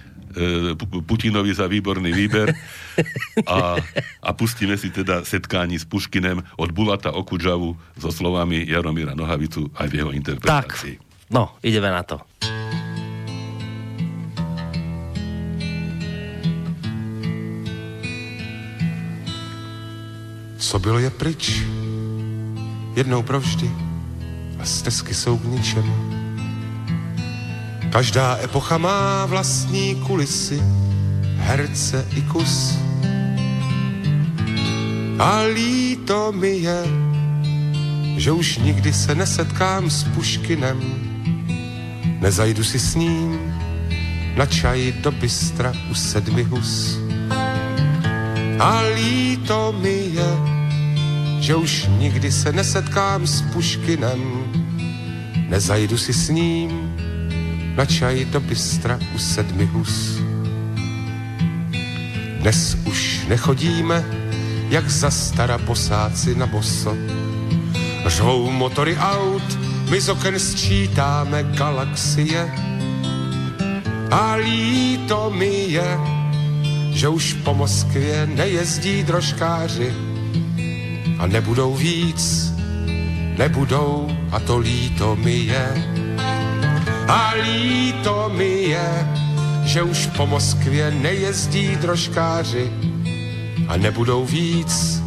Putinovi za výborný výber a, a pustíme si teda setkání s Puškinem od Bulata Okudžavu so slovami Jaromíra Nohavicu aj v jeho interpretácii. Tak, no, ideme na to. Co bylo je pryč, jednou provždy a stezky jsou k ničemu Každá epocha má vlastní kulisy, herce i kus. A líto mi je, že už nikdy se nesetkám s Puškinem. Nezajdu si s ním na čaj do bystra u sedmi hus. A líto mi je, že už nikdy se nesetkám s Puškinem. Nezajdu si s ním na čaj do bystra u sedmi hus. Dnes už nechodíme, jak za stara posáci na boso. Řvou motory aut, my z oken sčítáme galaxie. A líto mi je, že už po Moskvě nejezdí drožkáři a nebudou víc, nebudou a to líto mi je. A líto mi je, že už po Moskvě nejezdí drožkáři a nebudou víc,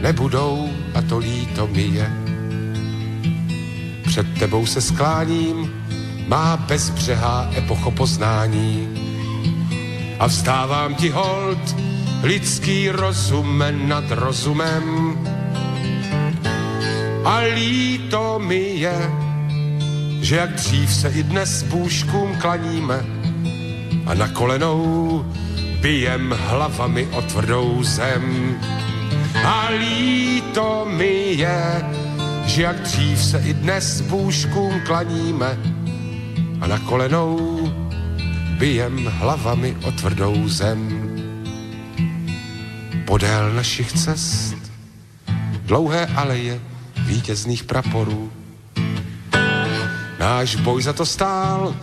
nebudou a to líto mi je. Před tebou se skláním, má bezbřehá epocho poznání. A vzdávám ti hold, lidský rozum nad rozumem. A líto mi je, že jak dřív se i dnes bůžkům klaníme a na kolenou bijem hlavami o tvrdou zem. A líto mi je, že jak dřív se i dnes bůžkům klaníme a na kolenou bijem hlavami o tvrdou zem. Podél našich cest dlouhé aleje vítězných praporů. Náš boj za to stál,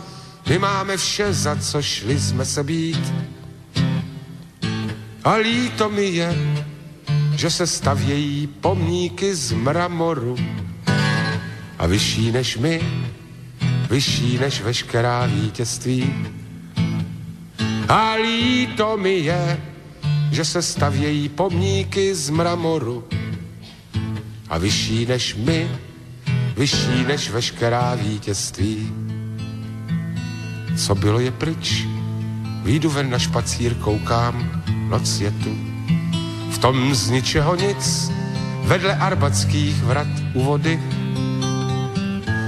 my máme vše, za co šli jsme se být. A líto mi je, že se stavějí pomníky z mramoru a vyšší než my, vyšší než veškerá vítězství. A líto mi je, že se stavějí pomníky z mramoru a vyšší než my, vyšší než veškerá vítězství. Co bylo je pryč, výjdu ven na špacír, koukám, noc je tu. V tom z ničeho nic, vedle arbatských vrat u vody,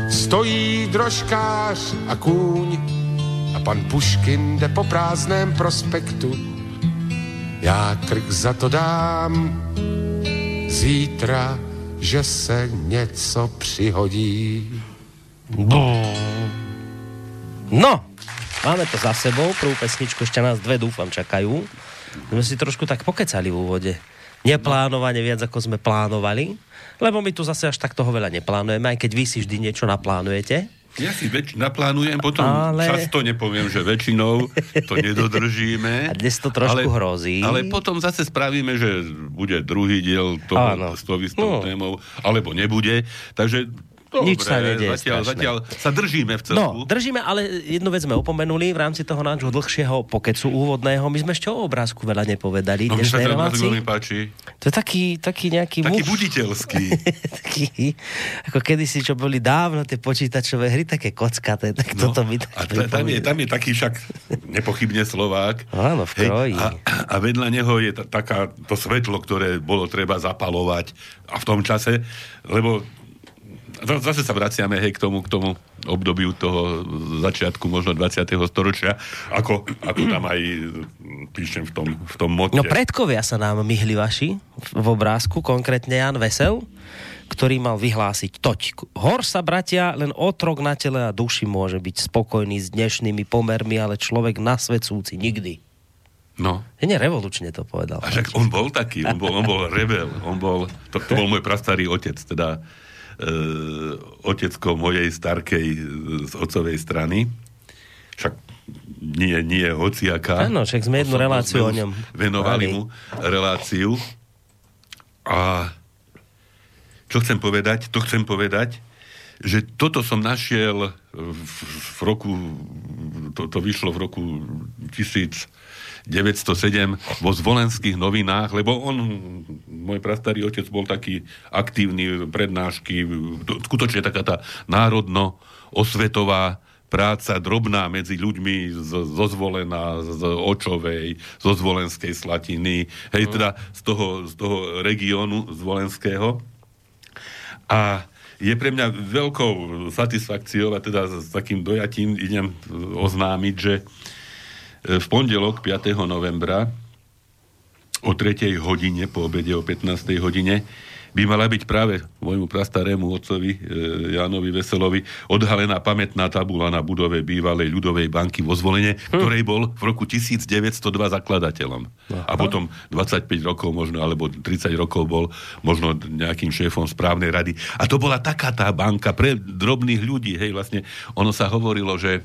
stojí drožkář a kůň a pan Puškin jde po prázdném prospektu. Já krk za to dám, zítra, že se něco přihodí. No, máme to za sebou, prvú pesničku, ešte nás dve, dúfam, čakajú. Sme si trošku tak pokecali v úvode. Neplánovane viac, ako sme plánovali, lebo my tu zase až tak toho veľa neplánujeme, aj keď vy si vždy niečo naplánujete. Ja si väč- naplánujem, potom Ale- ale... často nepoviem, že väčšinou to nedodržíme. A dnes to trošku hrozí. Ale potom zase spravíme, že bude druhý diel toho, Áno. s tou istou No. témou, alebo nebude. Takže dobre, Nič sa nedieje zatiaľ, strašné. zatiaľ sa držíme v celku. No, držíme, ale jednu vec sme opomenuli v rámci toho nášho dlhšieho pokecu úvodného. My sme ešte o obrázku veľa nepovedali. no sa ten obrázok veľmi páči. To je taký, taký nejaký Taký muž. buditeľský. taký, ako kedysi, čo boli dávno tie počítačové hry, také kockaté, tak No, toto mi tak a ta- tam, je, tam je taký však nepochybne Slovák. Áno, v kroji. a, a vedľa neho je ta, taká to svetlo, ktoré bolo treba zapalovať a v tom čase, lebo zase sa vraciame hej, k tomu, k tomu obdobiu toho začiatku možno 20. storočia, ako, ako tam aj mm, píšem v tom, v tom mote. No predkovia sa nám myhli vaši v- obrázku, konkrétne Jan Vesel, ktorý mal vyhlásiť toť. Hor sa, bratia, len otrok na tele a duši môže byť spokojný s dnešnými pomermi, ale človek na svet súci nikdy. No. Nie revolučne to povedal. A však on bol taký, on bol, on bol rebel, on bol, to, to bol môj prastarý otec, teda otecko mojej starkej e, z otcovej strany. Však nie, nie hociaká. Áno, však sme jednu reláciu o ňom Venovali mu reláciu. A čo chcem povedať? To chcem povedať, že toto som našiel v, v roku, to, to vyšlo v roku 1907 vo zvolenských novinách, lebo on, môj prastarý otec bol taký aktívny, prednášky, to, skutočne taká tá národno osvetová práca drobná medzi ľuďmi z, zo Zvolená, z Očovej, zo Zvolenskej Slatiny, hej, mm. teda z toho, z toho regiónu Zvolenského. A je pre mňa veľkou satisfakciou a teda s takým dojatím idem oznámiť, že e, v pondelok 5. novembra o 3. hodine, po obede o 15. hodine, by mala byť práve môjmu prastarému otcovi e, Jánovi Veselovi odhalená pamätná tabula na budove bývalej ľudovej banky vo zvolenie, hm. ktorej bol v roku 1902 zakladateľom. Aha. A potom 25 rokov možno, alebo 30 rokov bol možno nejakým šéfom správnej rady. A to bola taká tá banka pre drobných ľudí. Hej, vlastne ono sa hovorilo, že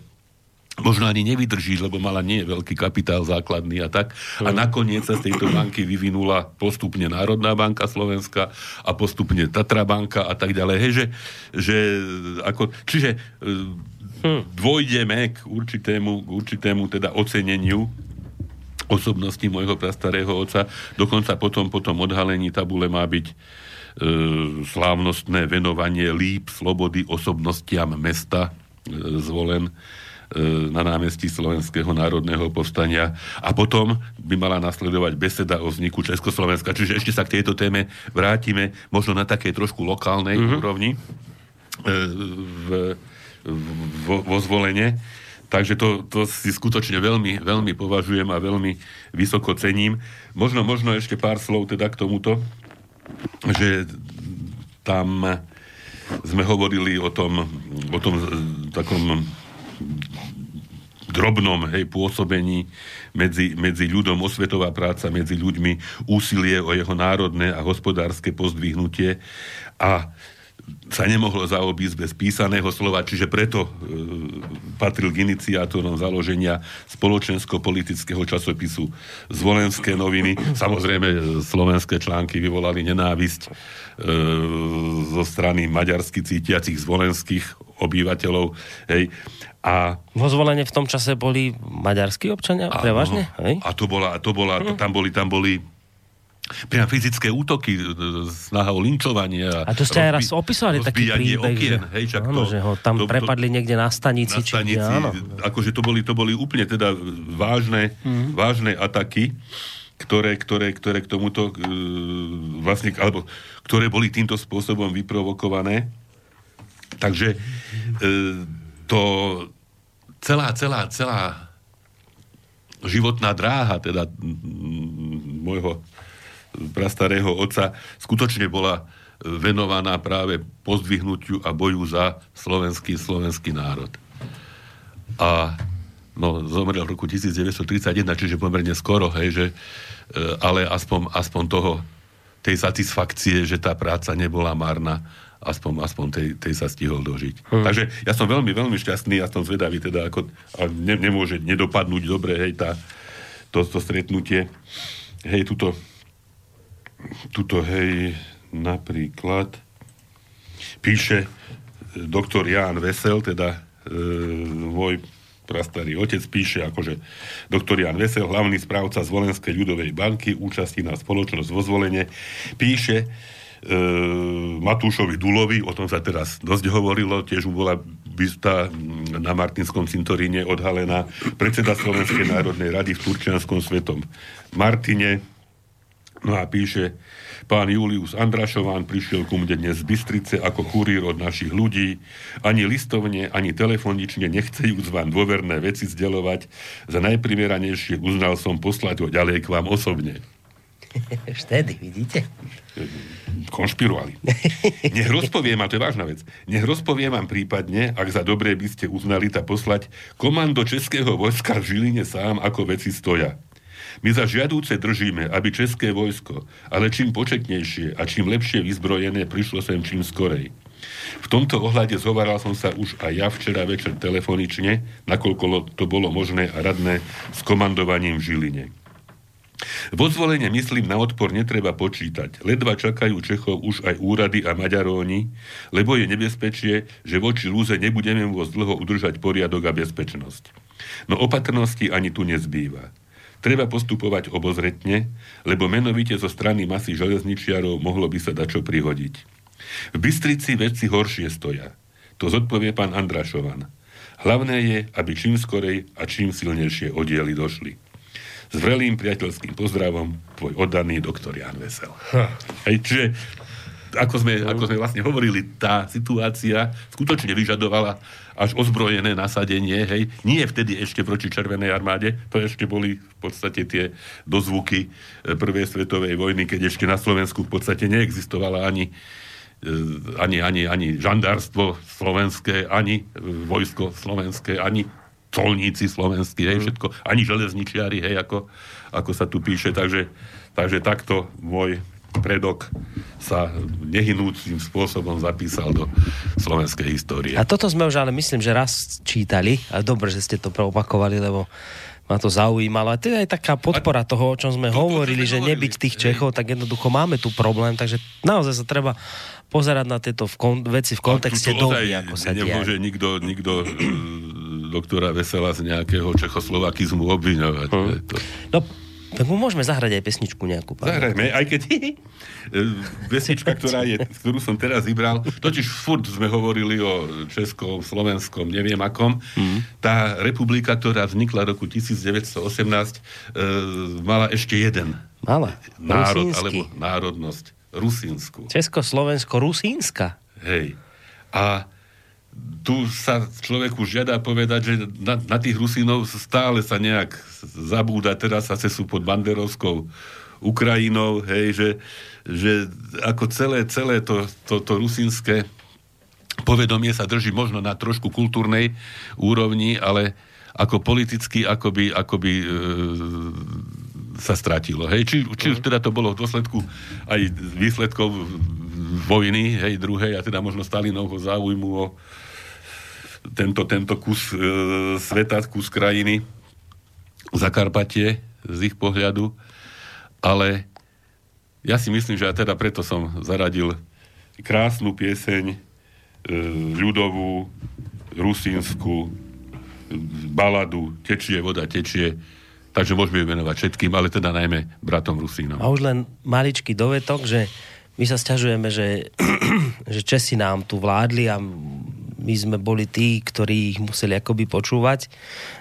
možno ani nevydrží, lebo mala nie veľký kapitál základný a tak. A mm. nakoniec sa z tejto banky vyvinula postupne Národná banka Slovenska a postupne Tatra banka a tak ďalej. Hej, že, že ako, čiže hm. dvojdeme k určitému, k určitému teda oceneniu osobnosti môjho prastarého oca. Dokonca potom, potom odhalení tabule má byť e, slávnostné venovanie líp slobody osobnostiam mesta e, zvolen E, na námestí Slovenského národného povstania a potom by mala nasledovať beseda o vzniku Československa. Čiže ešte sa k tejto téme vrátime, možno na takej trošku lokálnej mm-hmm. úrovni e, v, vo, vo zvolenie. Takže to, to si skutočne veľmi, veľmi považujem a veľmi vysoko cením. Možno, možno ešte pár slov teda k tomuto, že tam sme hovorili o tom, o tom takom drobnom hej, pôsobení medzi, medzi ľudom, osvetová práca medzi ľuďmi, úsilie o jeho národné a hospodárske pozdvihnutie a sa nemohlo zaobísť bez písaného slova, čiže preto e, patril k iniciátorom založenia spoločensko-politického časopisu Zvolenské noviny. Samozrejme, slovenské články vyvolali nenávisť e, zo strany maďarsky cítiacich zvolenských obyvateľov. Hej. A, Vo zvolenie v tom čase boli maďarskí občania, áno, prevažne? Hej? A to bola, to bola, hm. tam boli, tam boli priam fyzické útoky, snaha o linčovanie. A, a to ste aj raz opisovali taký príbeh, okien, že, hej, áno, to, že ho tam to, prepadli to, niekde na stanici. Na stanici, či, áno. akože to boli, to boli úplne teda vážne, mm. vážne ataky, ktoré, ktoré, ktoré k tomuto e, vlastne, alebo ktoré boli týmto spôsobom vyprovokované. Takže e, to celá, celá, celá životná dráha, teda môjho prastarého otca, skutočne bola venovaná práve pozdvihnutiu a boju za slovenský, slovenský národ. A no, zomrel v roku 1931, čiže pomerne skoro, hej, že, e, ale aspoň, aspoň toho, tej satisfakcie, že tá práca nebola marná aspoň, aspoň tej, tej sa stihol dožiť. Hmm. Takže ja som veľmi, veľmi šťastný, ja som zvedavý, teda ako, a ne, nemôže nedopadnúť dobre, hej, tá, to, to stretnutie. Hej, tuto, tuto, hej, napríklad píše e, doktor Ján Vesel, teda e, môj prastarý otec píše, akože doktor Jan Vesel, hlavný správca Zvolenskej ľudovej banky, účastí na spoločnosť vo zvolenie, píše, Matúšovi Dulovi, o tom sa teraz dosť hovorilo, tiež bola bysta na Martinskom cintoríne odhalená predseda Slovenskej národnej rady v Turčianskom svetom Martine. No a píše, pán Julius Andrašován prišiel ku mne dnes z Bystrice ako kurír od našich ľudí. Ani listovne, ani telefonične nechcejúc vám dôverné veci zdelovať, za najprimeranejšie uznal som poslať ho ďalej k vám osobne. Vtedy, vidíte? Konšpirovali. Nech rozpoviem, a to je vážna vec, nech rozpoviem vám prípadne, ak za dobré by ste uznali ta poslať, komando Českého vojska v Žiline sám, ako veci stoja. My za žiadúce držíme, aby České vojsko, ale čím početnejšie a čím lepšie vyzbrojené, prišlo sem čím skorej. V tomto ohľade zhovaral som sa už aj ja včera večer telefonične, nakoľko to bolo možné a radné s komandovaním v Žiline. Vo zvolenie, myslím, na odpor netreba počítať. Ledva čakajú Čechov už aj úrady a Maďaróni, lebo je nebezpečie, že voči lúze nebudeme môcť dlho udržať poriadok a bezpečnosť. No opatrnosti ani tu nezbýva. Treba postupovať obozretne, lebo menovite zo strany masy železničiarov mohlo by sa dačo prihodiť. V Bystrici veci horšie stoja. To zodpovie pán Andrašovan. Hlavné je, aby čím skorej a čím silnejšie oddiely došli. S vrelým priateľským pozdravom, tvoj oddaný doktor Jan Vesel. Hej, čiže ako sme, ako sme vlastne hovorili, tá situácia skutočne vyžadovala až ozbrojené nasadenie, hej, nie vtedy ešte proti Červenej armáde, to ešte boli v podstate tie dozvuky e, Prvej svetovej vojny, keď ešte na Slovensku v podstate neexistovala ani e, ani, ani, ani žandárstvo slovenské, ani vojsko slovenské, ani colníci slovenskí, hej, mm. všetko, ani železničiari, hej, ako, ako sa tu píše, takže, takže takto môj predok sa nehynúcim spôsobom zapísal do slovenskej histórie. A toto sme už ale myslím, že raz čítali, a dobre, že ste to preopakovali, lebo ma to zaujímalo. A to je aj taká podpora a toho, o čom sme to, hovorili, to, že hovorili. nebyť tých Čechov, tak jednoducho máme tu problém, takže naozaj sa treba pozerať na tieto v kon- veci v kontexte doby, ako sa Nemôže nikto, nikto doktora Vesela z nejakého čechoslovakizmu obviňovať. Hmm. To... No, tak mu môžeme zahrať aj pesničku nejakú. Pán. Zahrajme, aj keď pesnička, ktorá je, ktorú som teraz vybral, totiž furt sme hovorili o českom, slovenskom, neviem akom. Mm. Tá republika, ktorá vznikla roku 1918, e, mala ešte jeden mala. národ, Rusínsky. alebo národnosť. Rusínsku. Československo-Rusínska. Hej. A tu sa človeku žiada povedať, že na, na tých Rusínov stále sa nejak zabúda, teraz sa sú pod banderovskou Ukrajinou, hej, že, že ako celé, celé to, to, to rusínske povedomie sa drží možno na trošku kultúrnej úrovni, ale ako politicky akoby, akoby e, sa stratilo. Hej? Či, či už teda to bolo v dôsledku aj výsledkov vojny, hej, druhej, a teda možno Stalinovho záujmu o tento, tento kus e, sveta, kus krajiny, Zakarpatie z ich pohľadu, ale ja si myslím, že aj teda preto som zaradil krásnu pieseň e, ľudovú, rusínsku, baladu Tečie voda, tečie, takže môžeme ju venovať všetkým, ale teda najmä bratom Rusínom. A už len maličký dovetok, že my sa stiažujeme, že, že Česi nám tu vládli a my sme boli tí, ktorí ich museli akoby počúvať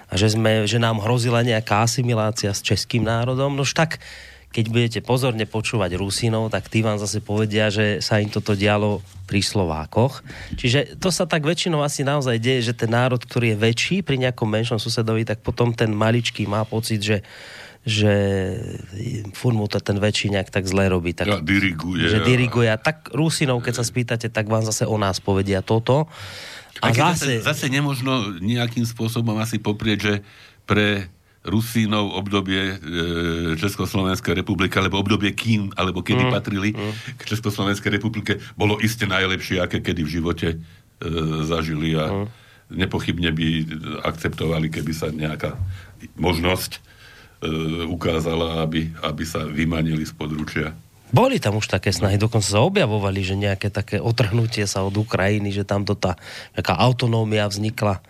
a že, sme, že nám hrozila nejaká asimilácia s českým národom. Nož tak, keď budete pozorne počúvať Rusínov, tak tí vám zase povedia, že sa im toto dialo pri Slovákoch. Čiže to sa tak väčšinou asi naozaj deje, že ten národ, ktorý je väčší pri nejakom menšom susedovi, tak potom ten maličký má pocit, že že furt mu to ten väčší nejak tak zle robí. Tak, ja, diriguje. Že diriguje. A tak Rusinov, keď sa spýtate, tak vám zase o nás povedia toto. A, a zase... zase... Nemožno nejakým spôsobom asi poprieť, že pre Rusínov obdobie e, Československej republiky, alebo obdobie kým, alebo kedy mm, patrili mm. k Československej republike, bolo iste najlepšie, aké kedy v živote e, zažili a mm. nepochybne by akceptovali, keby sa nejaká možnosť E, ukázala, aby, aby sa vymanili z područia. Boli tam už také snahy, dokonca sa objavovali, že nejaké také otrhnutie sa od Ukrajiny, že tam to tá nejaká autonómia vznikla.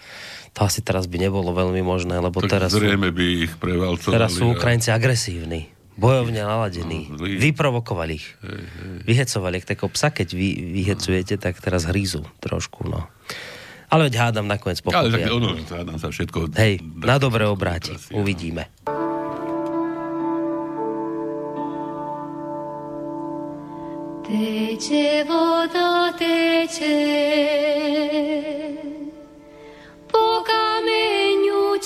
To asi teraz by nebolo veľmi možné, lebo tak teraz zrejme sú, by ich prevalcovali. Teraz sú Ukrajinci a... agresívni, bojovne naladení. No, Vyprovokovali ich. Hej, hej. Vyhecovali, ak tako psa, keď vy vyhecujete, tak teraz hrízu trošku, no. Ale veď hádam nakoniec pochopia. Ale tak ono, hádam sa všetko... Hej, na dobre obráti. Uvidíme. Tece voda tece po kamieniu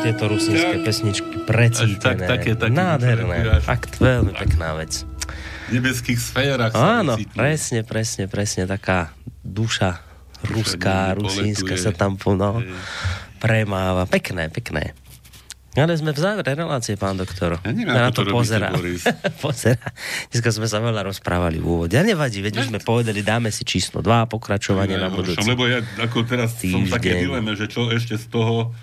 tieto rusínske Tak. pesničky, precítené. Tak- také- také Nádherné. Fakt veľmi pekná vec. V nebeských sférach Áno, presne, presne, presne. Taká duša ruská, rusínska sa tam no, Hej. premáva. Pekné, pekné. Ale sme v závere relácie, pán doktor. Ja neviem, Na to pozerá. Boris. pozerá. Dneska sme sa veľa rozprávali v úvode. A nevadí, veď už sme povedali, dáme si číslo 2, pokračovanie na Ja, budúci. Lebo ja ako teraz som v také Týždeň. dileme, že čo ešte z toho,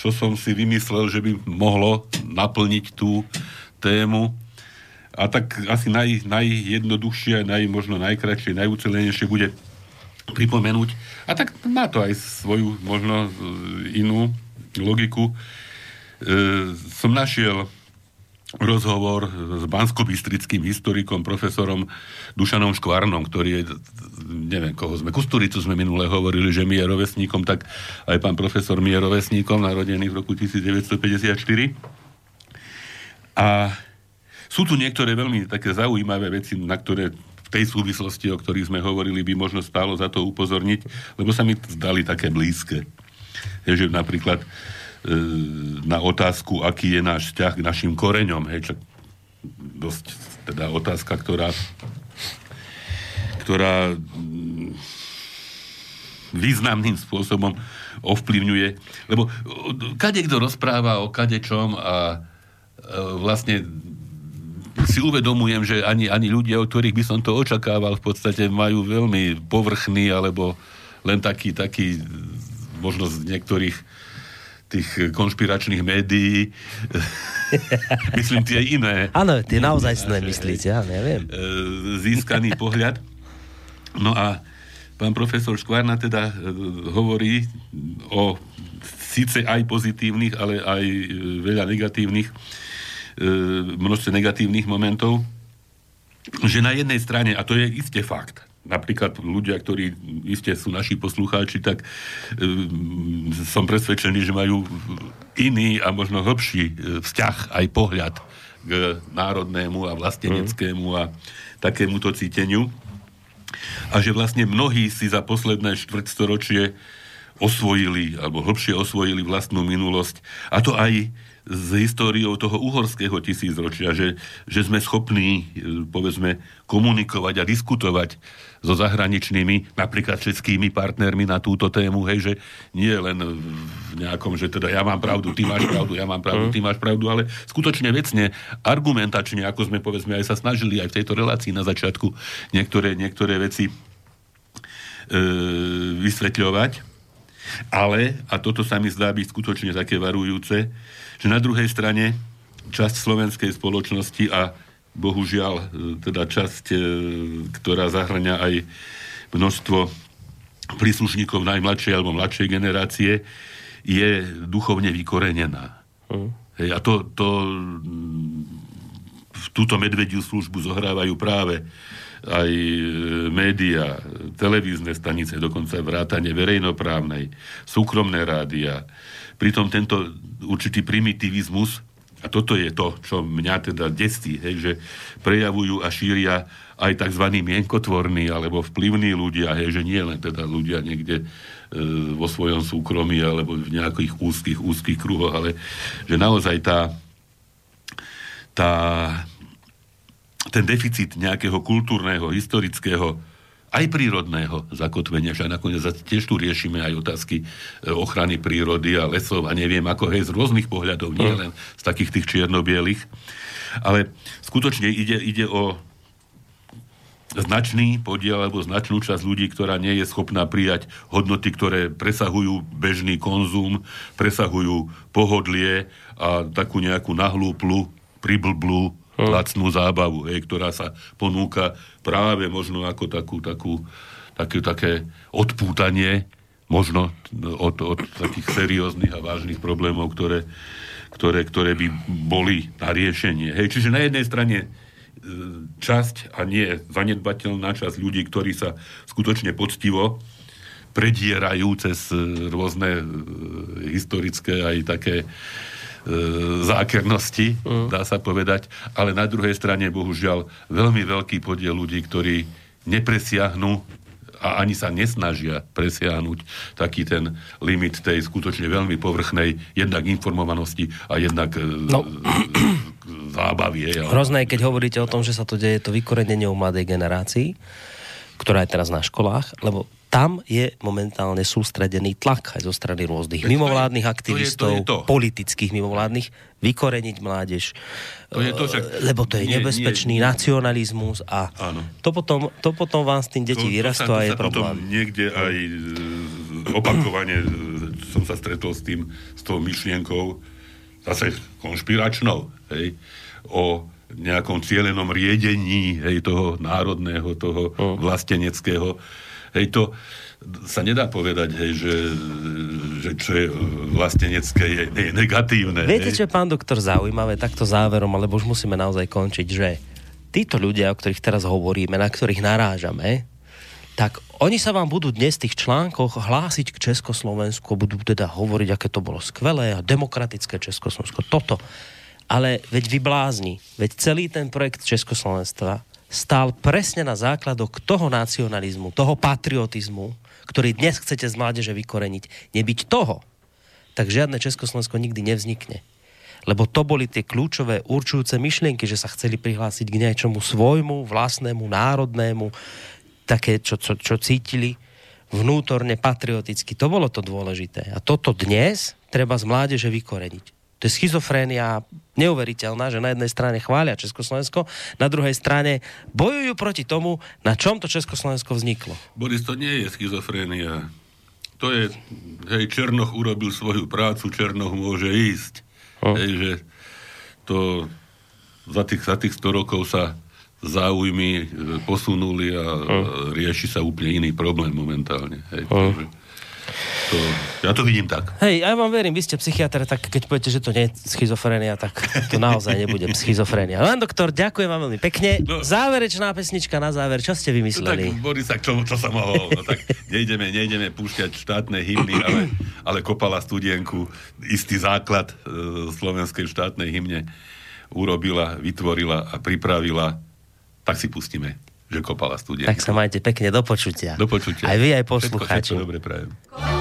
čo som si vymyslel, že by mohlo naplniť tú tému. A tak asi naj, najjednoduchšie, naj, možno najkračšie, najúcelenejšie bude pripomenúť. A tak má to aj svoju možno e, inú logiku. E, som našiel rozhovor s banskobistrickým historikom, profesorom Dušanom Škvarnom, ktorý je, neviem koho sme, Kusturicu sme minule hovorili, že mi je rovesníkom, tak aj pán profesor mi je rovesníkom, narodený v roku 1954. A sú tu niektoré veľmi také zaujímavé veci, na ktoré v tej súvislosti, o ktorých sme hovorili, by možno stálo za to upozorniť, lebo sa mi zdali také blízke. Je, že napríklad na otázku, aký je náš vzťah k našim koreňom, hej, čo dosť teda otázka, ktorá ktorá mm, významným spôsobom ovplyvňuje, lebo o, kade kto rozpráva o kadečom a e, vlastne si uvedomujem, že ani, ani ľudia, od ktorých by som to očakával, v podstate majú veľmi povrchný alebo len taký, taký možno z niektorých tých konšpiračných médií, myslím tie iné, Áno, tie naozaj sné myslíte, ja neviem. e, získaný pohľad. No a pán profesor Škvárna teda e, hovorí o síce aj pozitívnych, ale aj veľa negatívnych, množstve negatívnych momentov, že na jednej strane, a to je isté fakt, napríklad ľudia, ktorí iste sú naši poslucháči, tak e, som presvedčený, že majú iný a možno hlbší e, vzťah aj pohľad k národnému a vlasteneckému a takémuto cíteniu. A že vlastne mnohí si za posledné štvrťstoročie osvojili, alebo hlbšie osvojili vlastnú minulosť. A to aj s históriou toho uhorského tisícročia, že, že sme schopní, e, povedzme, komunikovať a diskutovať so zahraničnými, napríklad českými partnermi na túto tému, hej, že nie len v nejakom, že teda ja mám pravdu, ty máš pravdu, ja mám pravdu, ty máš pravdu, ale skutočne vecne, argumentačne, ako sme povedzme aj sa snažili aj v tejto relácii na začiatku niektoré, niektoré veci e, vysvetľovať. Ale, a toto sa mi zdá byť skutočne také varujúce, že na druhej strane časť slovenskej spoločnosti a bohužiaľ, e, teda časť, e, ktorá zahrňa aj množstvo príslušníkov najmladšej alebo mladšej generácie, je duchovne vykorenená. Mm. Hej, a to, to v túto medvediu službu zohrávajú práve aj e, média, televízne stanice, dokonca vrátane verejnoprávnej, súkromné rádia. Pritom tento určitý primitivizmus, a toto je to, čo mňa teda desí, hej, že prejavujú a šíria aj tzv. mienkotvorní alebo vplyvní ľudia, hej, že nie len teda ľudia niekde e, vo svojom súkromí alebo v nejakých úzkých, úzkých kruhoch, ale že naozaj tá, tá ten deficit nejakého kultúrneho, historického, aj prírodného zakotvenia, že nakoniec tiež tu riešime aj otázky e, ochrany prírody a lesov a neviem ako, hej, z rôznych pohľadov, nie hm. len z takých tých čiernobielých. Ale skutočne ide, ide o značný podiel alebo značnú časť ľudí, ktorá nie je schopná prijať hodnoty, ktoré presahujú bežný konzum, presahujú pohodlie a takú nejakú nahlúplu, priblblú hm. lacnú zábavu, hej, ktorá sa ponúka práve možno ako takú, takú, také, také odpútanie možno od, od takých serióznych a vážnych problémov, ktoré, ktoré, ktoré by boli na riešenie. Hej, čiže na jednej strane e, časť a nie zanedbateľná časť ľudí, ktorí sa skutočne poctivo predierajú cez e, rôzne e, historické aj také zákernosti, mm. dá sa povedať, ale na druhej strane, bohužiaľ, veľmi veľký podiel ľudí, ktorí nepresiahnu a ani sa nesnažia presiahnuť taký ten limit tej skutočne veľmi povrchnej jednak informovanosti a jednak e, no. zábavy. Je, ale... Hrozné, keď hovoríte o tom, že sa to deje to vykorenenie u mladej generácii, ktorá je teraz na školách, lebo tam je momentálne sústredený tlak aj zo strany rôznych mimovládnych aktivistov, to je, to je to. politických mimovládnych, vykoreniť mládež, to je to, že... lebo to je nie, nebezpečný nie, nacionalizmus a to potom, to potom vám s tým deti vyrastú a je problém. Potom niekde aj e, opakovane e, som sa stretol s tým, s tou myšlienkou, zase konšpiračnou, hej, o nejakom cielenom riedení hej, toho národného, toho hm. vlasteneckého Hej, to sa nedá povedať, hej, že, že čo je vlastenecké, je, je negatívne. Viete, hej? čo je, pán doktor, zaujímavé takto záverom, alebo už musíme naozaj končiť, že títo ľudia, o ktorých teraz hovoríme, na ktorých narážame, tak oni sa vám budú dnes v tých článkoch hlásiť k Československu, budú teda hovoriť, aké to bolo skvelé a demokratické Československo, toto. Ale veď vyblázni, veď celý ten projekt Českoslovenstva stál presne na základoch toho nacionalizmu, toho patriotizmu, ktorý dnes chcete z mládeže vykoreniť. Nebyť toho, tak žiadne Československo nikdy nevznikne. Lebo to boli tie kľúčové určujúce myšlienky, že sa chceli prihlásiť k niečomu svojmu, vlastnému, národnému, také, čo, čo, čo cítili vnútorne patrioticky. To bolo to dôležité. A toto dnes treba z mládeže vykoreniť. To je schizofrénia neuveriteľná, že na jednej strane chvália Československo, na druhej strane bojujú proti tomu, na čom to Československo vzniklo. Boris, to nie je schizofrénia. To je, hej, Černoch urobil svoju prácu, Černoch môže ísť. Hm. Hej, že to za tých, za tých 100 rokov sa záujmy e, posunuli a hm. rieši sa úplne iný problém momentálne. Hej, hm. takže, to, ja to vidím tak. Hej, ja vám verím, vy ste psychiatr, tak keď poviete, že to nie je schizofrenia, tak to naozaj nebude schizofrenia. Len doktor, ďakujem vám veľmi pekne. No, Záverečná pesnička na záver, čo ste vymysleli? No tak, Boris, tak čo, čo sa mohol? No, tak nejdeme, nejdeme púšťať štátne hymny, ale, ale kopala studienku, istý základ e, slovenskej štátnej hymne urobila, vytvorila a pripravila, tak si pustíme že kopala studia. Tak sa majte pekne do počutia. Do počutia. Aj vy, aj poslucháči. Všetko, všetko dobre prajem.